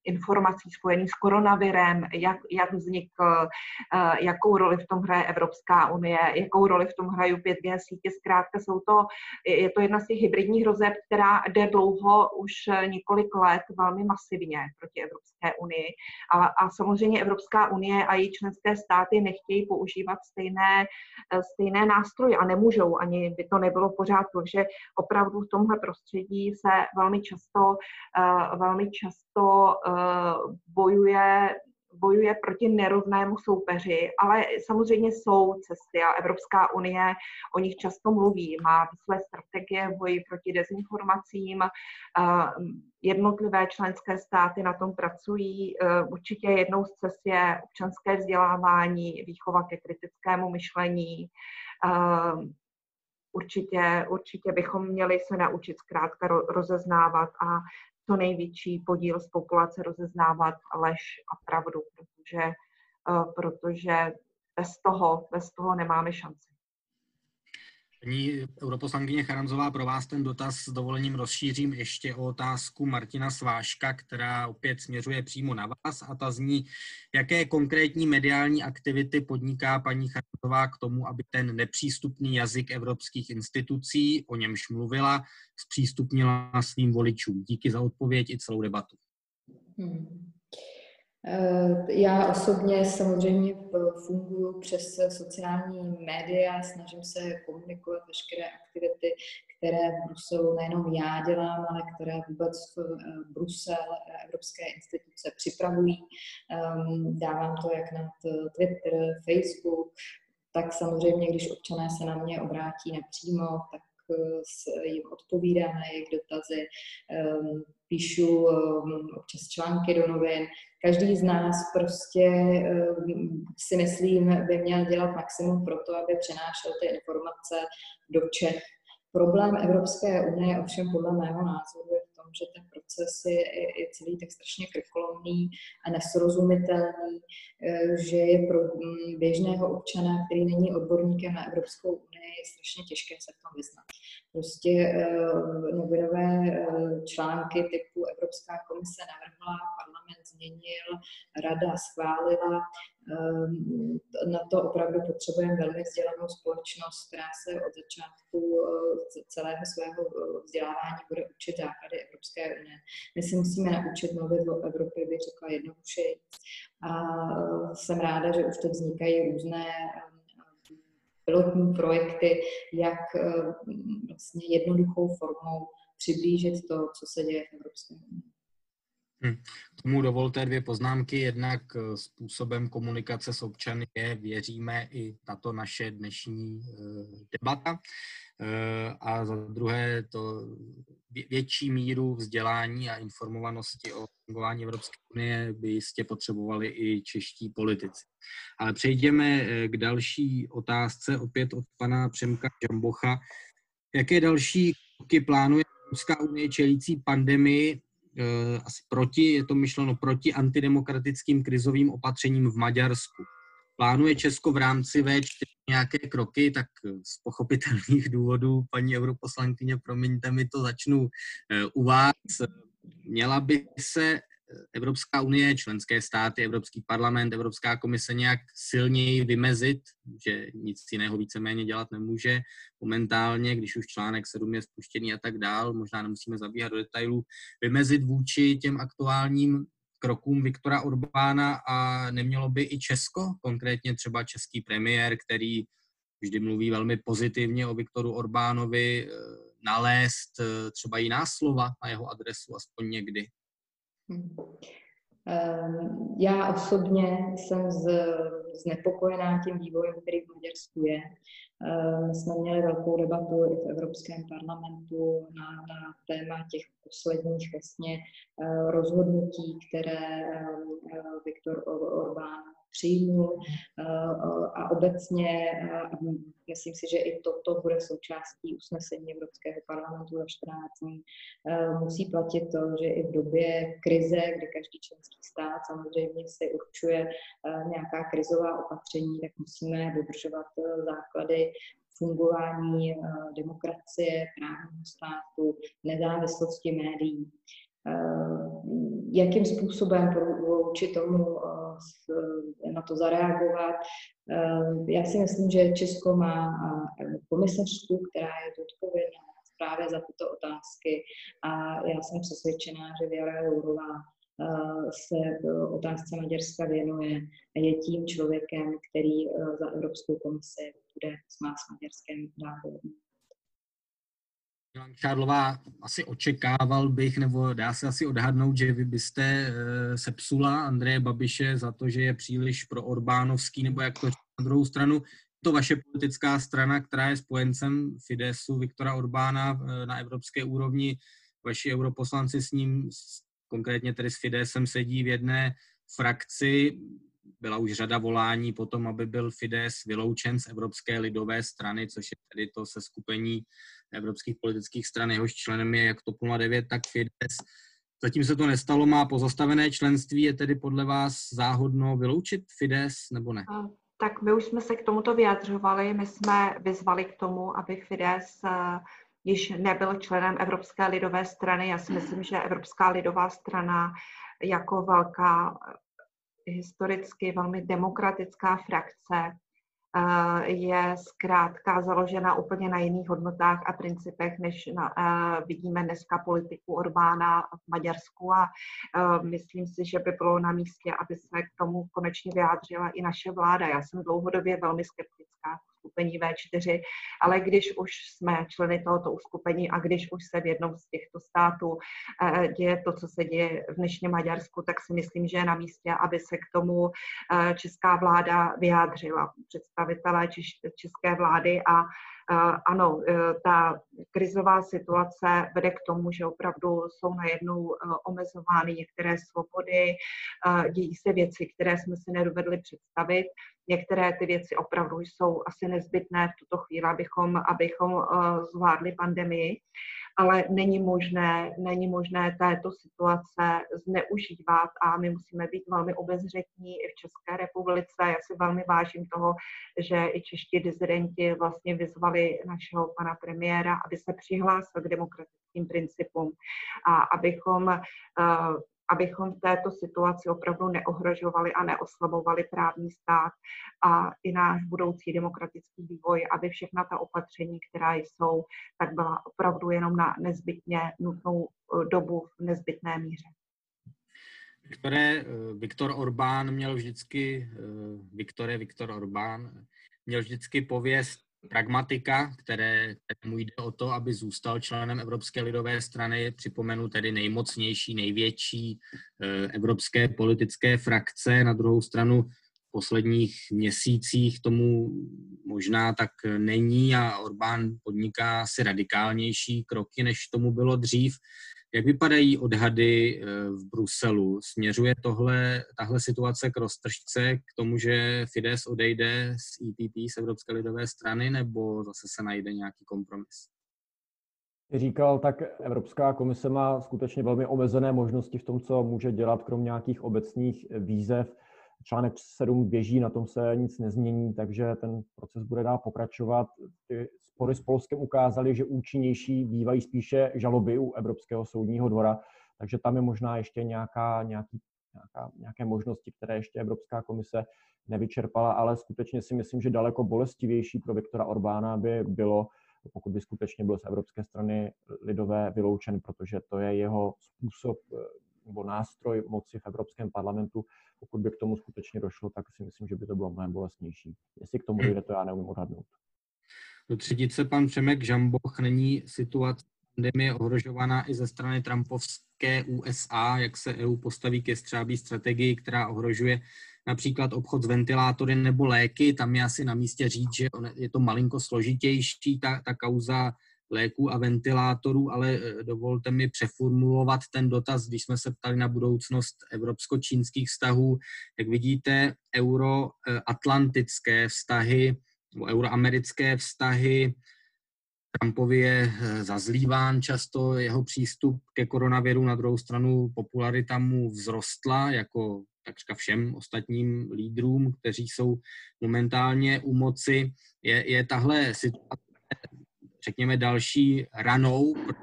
informací spojených s koronavirem, jak, jak vznikl, eh, jakou roli v tom hraje Evropská unie, jakou roli v tom hrají 5G sítě. Zkrátka jsou to, je to jedna z těch hybridních hrozeb, která jde dlouho, už několik let, velmi masivně proti Evropské unii. A, a samozřejmě Evropská unie a její členské státy nechtějí používat stejné, eh, stejné nástroje a nemůžou, ani by to nebylo pořád, protože opravdu v tomhle prostředí se velmi často, eh, velmi často Eh, bojuje, bojuje proti nerovnému soupeři, ale samozřejmě jsou cesty a Evropská unie o nich často mluví, má své strategie v boji proti dezinformacím, eh, jednotlivé členské státy na tom pracují. Eh, určitě jednou z cest je občanské vzdělávání, výchova ke kritickému myšlení, určitě, určitě bychom měli se naučit zkrátka rozeznávat a co největší podíl z populace rozeznávat lež a pravdu, protože, eh, protože bez toho, bez toho nemáme šanci.
Paní europoslankyně Charanzová, pro vás ten dotaz s dovolením rozšířím ještě o otázku Martina Sváška, která opět směřuje přímo na vás a ta zní, jaké konkrétní mediální aktivity podniká paní Charanzová k tomu, aby ten nepřístupný jazyk evropských institucí, o němž mluvila, zpřístupnila svým voličům. Díky za odpověď i celou debatu. Hmm.
Eh, já osobně samozřejmě funguji přes sociální média, snažím se komunikovat veškeré aktivity, které v Bruselu nejenom já dělám, ale které vůbec v eh, Brusel, evropské instituce připravují. Ehm, dávám to jak na Twitter, Facebook, tak samozřejmě, když občané se na mě obrátí napřímo, tak jim odpovídám na jejich dotazy, ehm, píšu ehm, občas články do novin. Každý z nás prostě ehm, si myslím, by měl dělat maximum pro to, aby přenášel ty informace do Čech. Problém Evropské unie ovšem podle mého názoru je tom, že ten proces je, je celý tak strašně krkolomný a nesrozumitelný, že je pro mm, běžného občana, který není odborníkem na Evropskou unii, je strašně těžké se v tom vyznat. Prostě uh, novinové uh, články typu Evropská komise navrhla, parlament změnil, rada schválila. Um, na to opravdu potřebujeme velmi vzdělanou společnost, která se od začátku uh, celého svého vzdělávání bude učit základy Evropské unie. My si musíme naučit mluvit o Evropě, bych řekla jednoduše. A jsem ráda, že už teď vznikají různé pilotní projekty, jak eh, vlastně jednoduchou formou přiblížit to, co se děje v Evropské unii.
Hm. K tomu dovolte dvě poznámky. Jednak eh, způsobem komunikace s občany je, věříme, i tato naše dnešní eh, debata. A za druhé to větší míru vzdělání a informovanosti o fungování Evropské unie by jistě potřebovali i čeští politici. Ale přejdeme eh, k další otázce, opět od pana Přemka Žambocha. Jaké další kroky plánuje Evropská unie čelící pandemii eh, asi proti, je to myšleno proti antidemokratickým krizovým opatřením v Maďarsku? Plánuje Česko v rámci V4 nějaké kroky, tak z pochopitelných [LAUGHS] důvodů, paní europoslankyně, promiňte mi to, začnu eh, u vás. Měla by se Evropská unie, členské státy, Evropský parlament, Evropská komise nějak silněji vymezit, že nic jiného víceméně dělat nemůže momentálně, když už článek 7 je spuštěný a tak dál, možná nemusíme zabíhat do detailů, vymezit vůči těm aktuálním krokům Viktora Orbána a nemělo by i Česko, konkrétně třeba český premiér, který vždy mluví velmi pozitivně o Viktoru Orbánovi, nalézt třeba jiná slova na jeho adresu, aspoň někdy.
Ehm, já osobně jsem znepokojená tím vývojem, který v Maďarsku je. Ehm, my jsme měli velkou debatu i v Evropském parlamentu na, na téma těch posledních vlastně eh, rozhodnutí, které ehm, Viktor Orbán příjmu eh, a obecně myslím si, že i toto bude součástí usnesení Evropského parlamentu za 14 dní. Eh, musí platit to, že i v době krize, kdy každý členský stát samozřejmě si určuje eh, nějaká krizová opatření, tak musíme dodržovat základy fungování demokracie, právního státu, nezávislosti médií. Jakým způsobem vůči tomu na to zareagovat. Eh, já si myslím, že Česko má eh, komisařku, která je zodpovědná právě za tyto otázky a já jsem přesvědčená, že Věra Jourová eh, se otázce Maďarska věnuje a je tím člověkem, který za Evropskou komisi bude s Maďarskem dál
Šádlová, asi očekával bych, nebo dá se asi odhadnout, že vy byste e, sepsula Andreje Babiše za to, že je příliš pro Orbánovský, nebo jak to na druhou stranu, to vaše politická strana, která je spojencem Fidesu Viktora Orbána e, na evropské úrovni, vaši europoslanci s ním, konkrétně tedy s Fidesem, sedí v jedné frakci. Byla už řada volání potom, aby byl Fides vyloučen z Evropské lidové strany, což je tedy to se skupení evropských politických stran, jehož členem je jak TOP 09, tak Fides. Zatím se to nestalo, má pozastavené členství, je tedy podle vás záhodno vyloučit Fides nebo ne?
Tak my už jsme se k tomuto vyjadřovali, my jsme vyzvali k tomu, aby Fides uh, již nebyl členem Evropské lidové strany. Já si myslím, že Evropská lidová strana jako velká historicky velmi demokratická frakce Eh, je zkrátka založena úplně na jiných hodnotách a principech, než na, uh, vidíme dneska politiku Orbána v Maďarsku a uh, myslím si, že by bylo na místě, aby se k tomu konečně vyjádřila i naše vláda. Já jsem dlouhodobě velmi skeptická uskupení V4, ale když už jsme členy tohoto uskupení a když už se v jednom z těchto států eh, děje to, co se děje v dnešním Maďarsku, tak si myslím, že je na místě, aby se k tomu eh, česká vláda vyjádřila. Představitelé české vlády a ano, e, ta krizová situace vede k tomu, že opravdu jsou najednou e, omezovány některé svobody, dějí se věci, které jsme si nedovedli představit. Některé ty věci opravdu jsou asi nezbytné v tuto chvíli, abychom, abychom zvládli pandemii ale není možné, není možné této situace zneužívat a my musíme být velmi obezřetní i v České republice. Já si velmi vážím toho, že i čeští dizidenti vlastně vyzvali našeho pana premiéra, aby se přihlásil k demokratickým principům a abychom uh, abychom v této situaci opravdu neohrožovali a neoslabovali právní stát a i náš budoucí demokratický vývoj, aby všechna ta opatření, která jsou, tak byla opravdu jenom na nezbytně nutnou eh, dobu v nezbytné míře.
Viktore, eh, Viktor Orbán měl vždycky, eh, Viktore, Viktor Orbán měl vždycky pověst pragmatika, které, kterému jde o to, aby zůstal členem Evropské lidové strany, připomenu tedy nejmocnější, největší eh, evropské politické frakce. Na druhou stranu v posledních měsících tomu možná tak není a Orbán podniká si radikálnější kroky, než tomu bylo dřív. Jak vypadají odhady eh, v Bruselu? Směřuje tohle, tahle situace k roztržce, k tomu, že Fides odejde z EPP, z Evropské lidové strany, nebo zase se najde nějaký kompromis?
Říkal, tak Evropská komise má skutečně velmi omezené možnosti v tom, co může dělat, krom nějakých obecných výzev. Článek 7 běží, na tom se nic nezmění, takže ten proces bude dál pokračovat. Ty spory s Polskem ukázaly, že účinnější bývají spíše žaloby u Evropského soudního dvora, takže tam je možná ještě nějaká, nějaký, nějaká, nějaké možnosti, které ještě Evropská komise nevyčerpala, ale skutečně si myslím, že daleko bolestivější pro Viktora Orbána by bylo, pokud by skutečně byl z evropské strany lidové vyloučen, protože to je jeho způsob nebo nástroj moci v Evropském parlamentu. Pokud by k tomu skutečně došlo, tak si myslím, že by to bylo mnohem bolestnější. Jestli k tomu dojde, to já neumím odhadnout.
Do třetice pan Přemek Žamboch není situace pandemie ohrožovaná i ze strany Trumpovské USA, jak se EU postaví ke střábí strategii, která ohrožuje například obchod s ventilátory nebo léky. Tam je asi na místě říct, že je to malinko složitější, ta, ta kauza léků a ventilátorů, ale eh, dovolte mi přeformulovat ten dotaz, když jsme se ptali na budoucnost evropsko-čínských vztahů. Jak vidíte, euroatlantické vztahy nebo euroamerické vztahy, Trumpovi je eh, zazlíván často jeho přístup ke koronaviru, na druhou stranu popularita mu vzrostla jako takřka všem ostatním lídrům, kteří jsou momentálně u moci. Je, je tahle situace řekněme, další ranou pro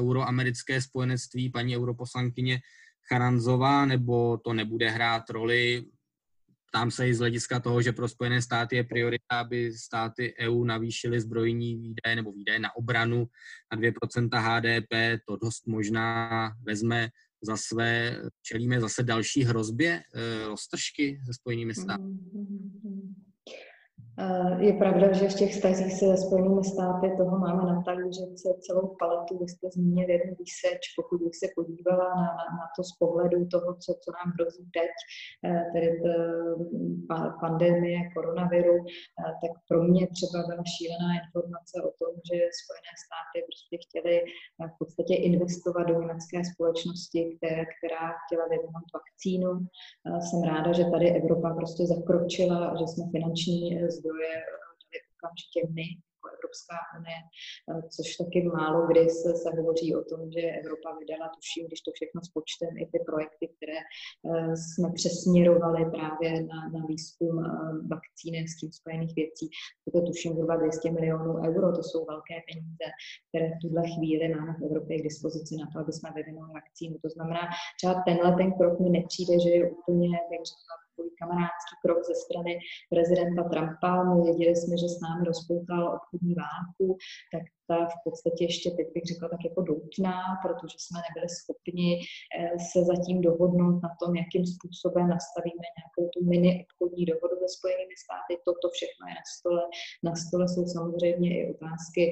euroamerické spojenectví paní europoslankyně Charanzová, nebo to nebude hrát roli? Ptám se i z hlediska toho, že pro Spojené státy je priorita, aby státy EU navýšily zbrojní výdaje nebo výdaje na obranu na 2% HDP. To dost možná vezme za své, čelíme zase další hrozbě e, roztržky se Spojenými státy. Mm-hmm.
Eh, je pravda, že v těch vztazích se Spojenými státy toho máme že celou paletu. Vy jste zmínil jeden výseč, pokud bych se podívala na, na, na to z pohledu toho, co, co nám hrozí teď, eh, tedy eh, pandemie koronaviru, tak pro mě třeba byla šílená informace o tom, že Spojené státy prostě chtěly v podstatě investovat do německé společnosti, které, která chtěla vyvinout vakcínu. Jsem ráda, že tady Evropa prostě zakročila, že jsme finanční zdroje dali okamžitě my, jako Evropská unie, eh, což taky málo kdy se, se hovoří o tom, že Evropa vydala, tuším, když to všechno spočtem, i ty projekty, které eh, jsme přesměrovali právě na, na výzkum eh, vakcíny s tím spojených věcí. To tuším zhruba 200 milionů euro, to jsou velké peníze, které v tuhle chvíli máme v Evropě k dispozici na to, aby jsme vyvinuli vakcínu. To znamená, třeba tenhle ten krok mi nepřijde, že je úplně, jak řekla, takový kamarádský krok ze strany prezidenta Trumpa. My věděli jsme, že s námi rozpoutal obchodní válku, tak ta v podstatě ještě teď bych řekla tak jako doutná, protože jsme nebyli schopni eh, se zatím dohodnout na tom, jakým způsobem nastavíme nějakou tu mini obchodní dohodu se Spojenými státy. Toto všechno je na stole. Na stole jsou samozřejmě i otázky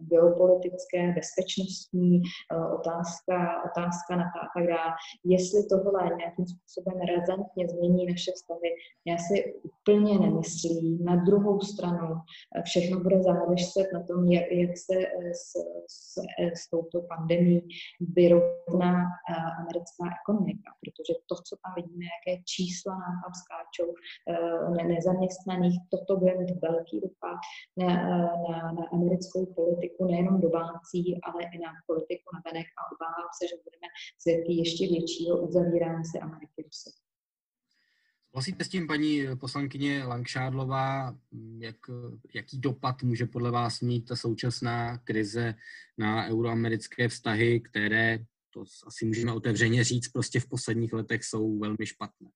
geopolitické, bezpečnostní, otázka, otázka na a tak dále. Jestli tohle nějakým způsobem razantně změní naše vztahy, já si úplně nemyslím. Na druhou stranu eh, všechno bude záležet na tom, jak, jak se eh, s, s, eh, s touto pandemí vyrovná americká ekonomika, protože to, co tam vidíme, jaké čísla nám tam skáčou ne, nezaměstnaných, toto bude mít velký dopad na, na, na americkou politiku, nejenom domácí, ale i na politiku na venek a obávám se, že budeme svědky ještě většího uzavírání se Ameriky do sebe.
Souhlasíte s tím, paní poslankyně Langšádlová, jak, jaký dopad může podle vás mít ta současná krize na euroamerické vztahy, které, to asi můžeme otevřeně říct, prostě v posledních letech jsou velmi špatné?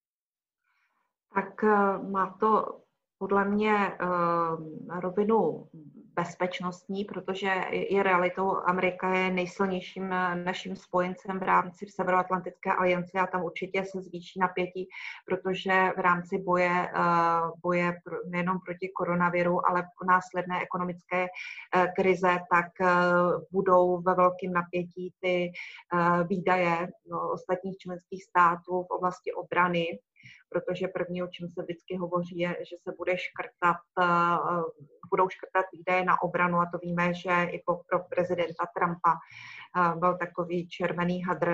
Tak eh, má to podle mě uh, rovinu bezpečnostní, protože je realitou, Amerika je nejsilnějším naším spojencem v rámci Severoatlantické aliance a tam určitě se zvýší napětí, protože v rámci boje, eh, boje nejenom proti koronaviru, ale následné ekonomické eh, krize, tak eh, budou ve velkém napětí ty výdaje no, ostatních členských států v oblasti obrany protože první, o čem se vždycky hovoří, je, že se bude škrtat, eh, budou škrtat výdaje na obranu a to víme, že i pro prezidenta Trumpa eh, byl takový červený hadr.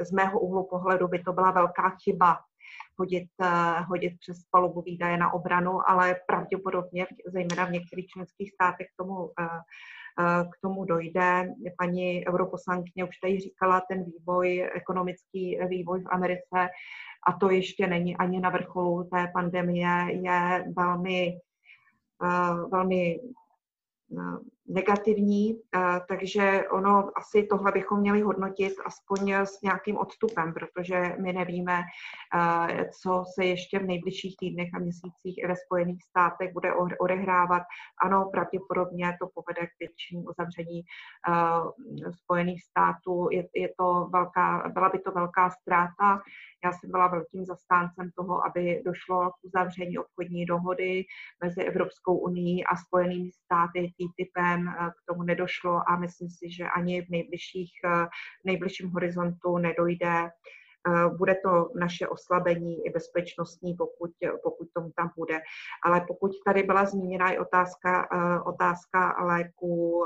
Z mého úhlu pohledu by to byla velká chyba hodit, eh, hodit přes palubu výdaje na obranu, ale pravděpodobně, zejména v některých členských státech, k tomu k tomu dojde. Paní europoslankyně už tady říkala ten vývoj, ekonomický vývoj v Americe a to ještě není ani na vrcholu té pandemie, je velmi, velmi negativní, takže ono asi tohle bychom měli hodnotit aspoň s nějakým odstupem, protože my nevíme, co se ještě v nejbližších týdnech a měsících ve Spojených státech bude odehrávat. Ano, pravděpodobně to povede k většímu uzavření Spojených států. Je, je to velká, byla by to velká ztráta. Já jsem byla velkým zastáncem toho, aby došlo k uzavření obchodní dohody mezi Evropskou unii a Spojenými státy TTIPem Eh, k tomu nedošlo a myslím si, že ani v nejbližších, eh, v nejbližším horizontu nedojde Eh, bude to naše oslabení i bezpečnostní, pokud, pokud tomu tam bude. Ale pokud tady byla zmíněna i otázka, otázka léku,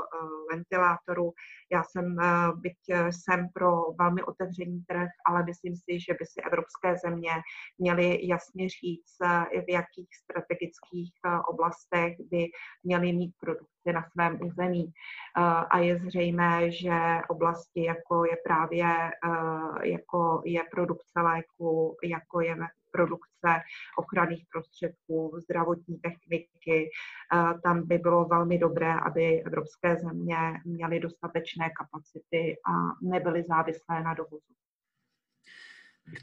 ventilátoru, já jsem, byť jsem pro velmi otevřený trh, ale myslím si, že by si evropské země měly jasně říct, v jakých strategických oblastech by měly mít produkci na svém území. A je zřejmé, že oblasti, jako je právě jako je produkce léku, jako je produkce ochranných prostředků, zdravotní techniky. Tam by bylo velmi dobré, aby evropské země měly dostatečné kapacity a nebyly závislé na dovozu.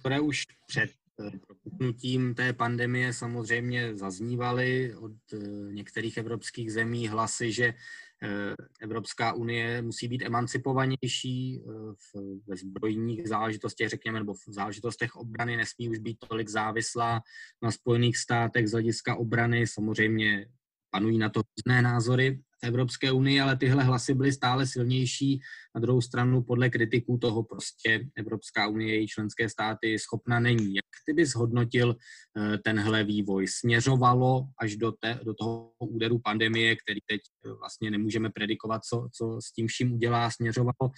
Které už před eh, propuknutím té pandemie samozřejmě zaznívaly od eh, některých evropských zemí hlasy, že Eh, Evropská unie musí být emancipovanější eh, ve zbrojních záležitostech, řekněme, nebo v záležitostech obrany, nesmí už být tolik závislá na Spojených státech z hlediska obrany. Samozřejmě panují na to různé názory Evropské unii, ale tyhle hlasy byly stále silnější. Na druhou stranu podle kritiků toho prostě Evropská unie, její členské státy schopna není. Jak ty bys hodnotil eh, tenhle vývoj? Směřovalo až do, té, do toho úderu pandemie, který teď eh, vlastně nemůžeme predikovat, co, co s tím vším udělá, směřovalo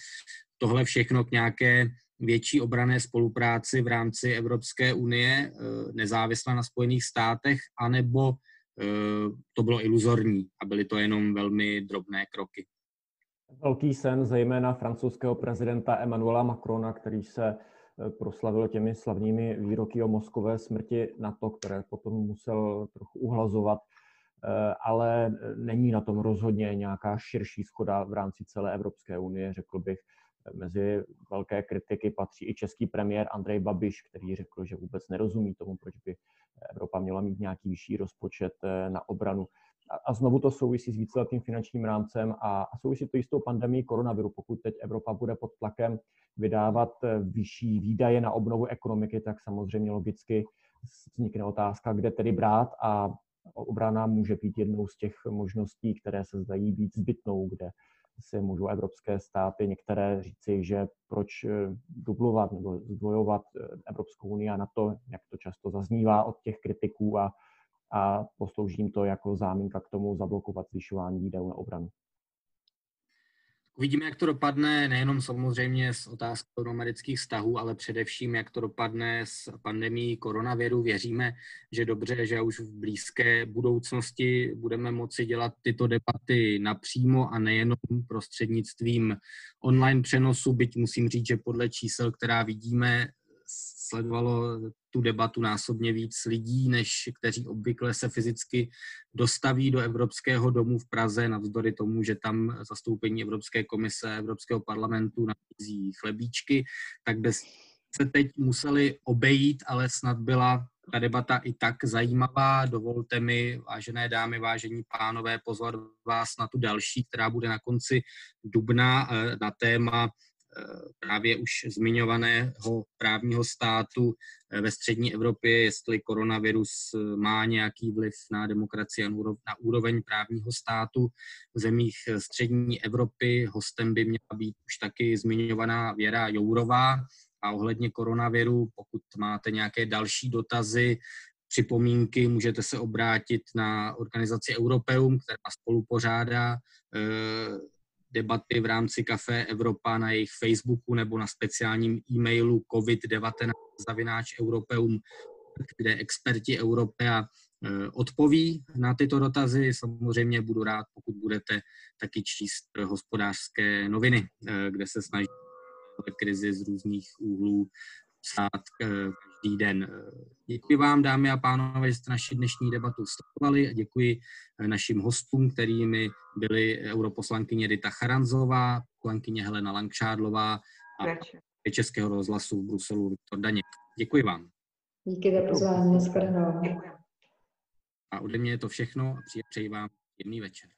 tohle všechno k nějaké větší obrané spolupráci v rámci Evropské unie, eh, nezávisle na Spojených státech, anebo to bylo iluzorní a byly to jenom velmi drobné kroky.
Velký sen zejména francouzského prezidenta Emmanuela Macrona, který se eh, proslavil těmi slavnými výroky o mozkové smrti na to, které potom musel trochu uhlazovat, eh, ale není na tom rozhodně nějaká širší schoda v rámci celé Evropské unie, řekl bych. Mezi velké kritiky patří i český premiér Andrej Babiš, který řekl, že vůbec nerozumí tomu, proč by Evropa měla mít nějaký vyšší rozpočet eh, na obranu. a znovu to souvisí s víceletým finančním rámcem a, souvisí to i s tou pandemí koronaviru. Pokud teď Evropa bude pod tlakem vydávat vyšší výdaje na obnovu ekonomiky, tak samozřejmě logicky vznikne otázka, kde tedy brát a obrana může být jednou z těch možností, které se zdají být zbytnou, kde si můžou evropské státy některé říci, že proč eh, dublovat nebo zdvojovat eh, Evropskou unii a na to, jak to často zaznívá od těch kritiků a, a poslouží jim to jako záminka k tomu zablokovat zvyšování výdajů na obranu.
Uvidíme, jak to dopadne, nejenom samozřejmě s otázkou amerických vztahů, ale především, jak to dopadne s pandemí koronaviru. Věříme, že dobře, že už v blízké budoucnosti budeme moci dělat tyto debaty napřímo a nejenom prostřednictvím online přenosu, byť musím říct, že podle čísel, která vidíme, sledovalo tu debatu násobně víc lidí, než kteří obvykle se fyzicky dostaví do Evropského domu v Praze, navzdory tomu, že tam zastoupení Evropské komise, Evropského parlamentu nabízí chlebíčky, tak bez se teď museli obejít, ale snad byla ta debata i tak zajímavá. Dovolte mi, vážené dámy, vážení pánové, pozvat vás na tu další, která bude na konci dubna eh, na téma právě už zmiňovaného právního státu eh, ve střední Evropě, jestli koronavirus eh, má nějaký vliv na demokracii a na úroveň právního státu v zemích eh, střední Evropy. Hostem by měla být už taky zmiňovaná Věra Jourová. A ohledně koronaviru, pokud máte nějaké další dotazy, připomínky, můžete se obrátit na organizaci Europeum, která spolu pořádá debaty v rámci Café Evropa na jejich Facebooku nebo na speciálním e-mailu covid-19 zavináč Europeum, kde experti Europea e, odpoví na tyto dotazy. Samozřejmě budu rád, pokud budete taky číst hospodářské noviny, e, kde se snaží krizi z různých úhlů psát e, každý den. Děkuji vám, dámy a pánové, že jste naši dnešní debatu sledovali a děkuji našim hostům, kterými byly europoslankyně Dita Charanzová, poslankyně Helena Langšádlová a Českého rozhlasu v Bruselu Viktor Daněk. Děkuji vám.
Díky za pozvání,
A ode mě je to všechno a přeji vám jemný večer.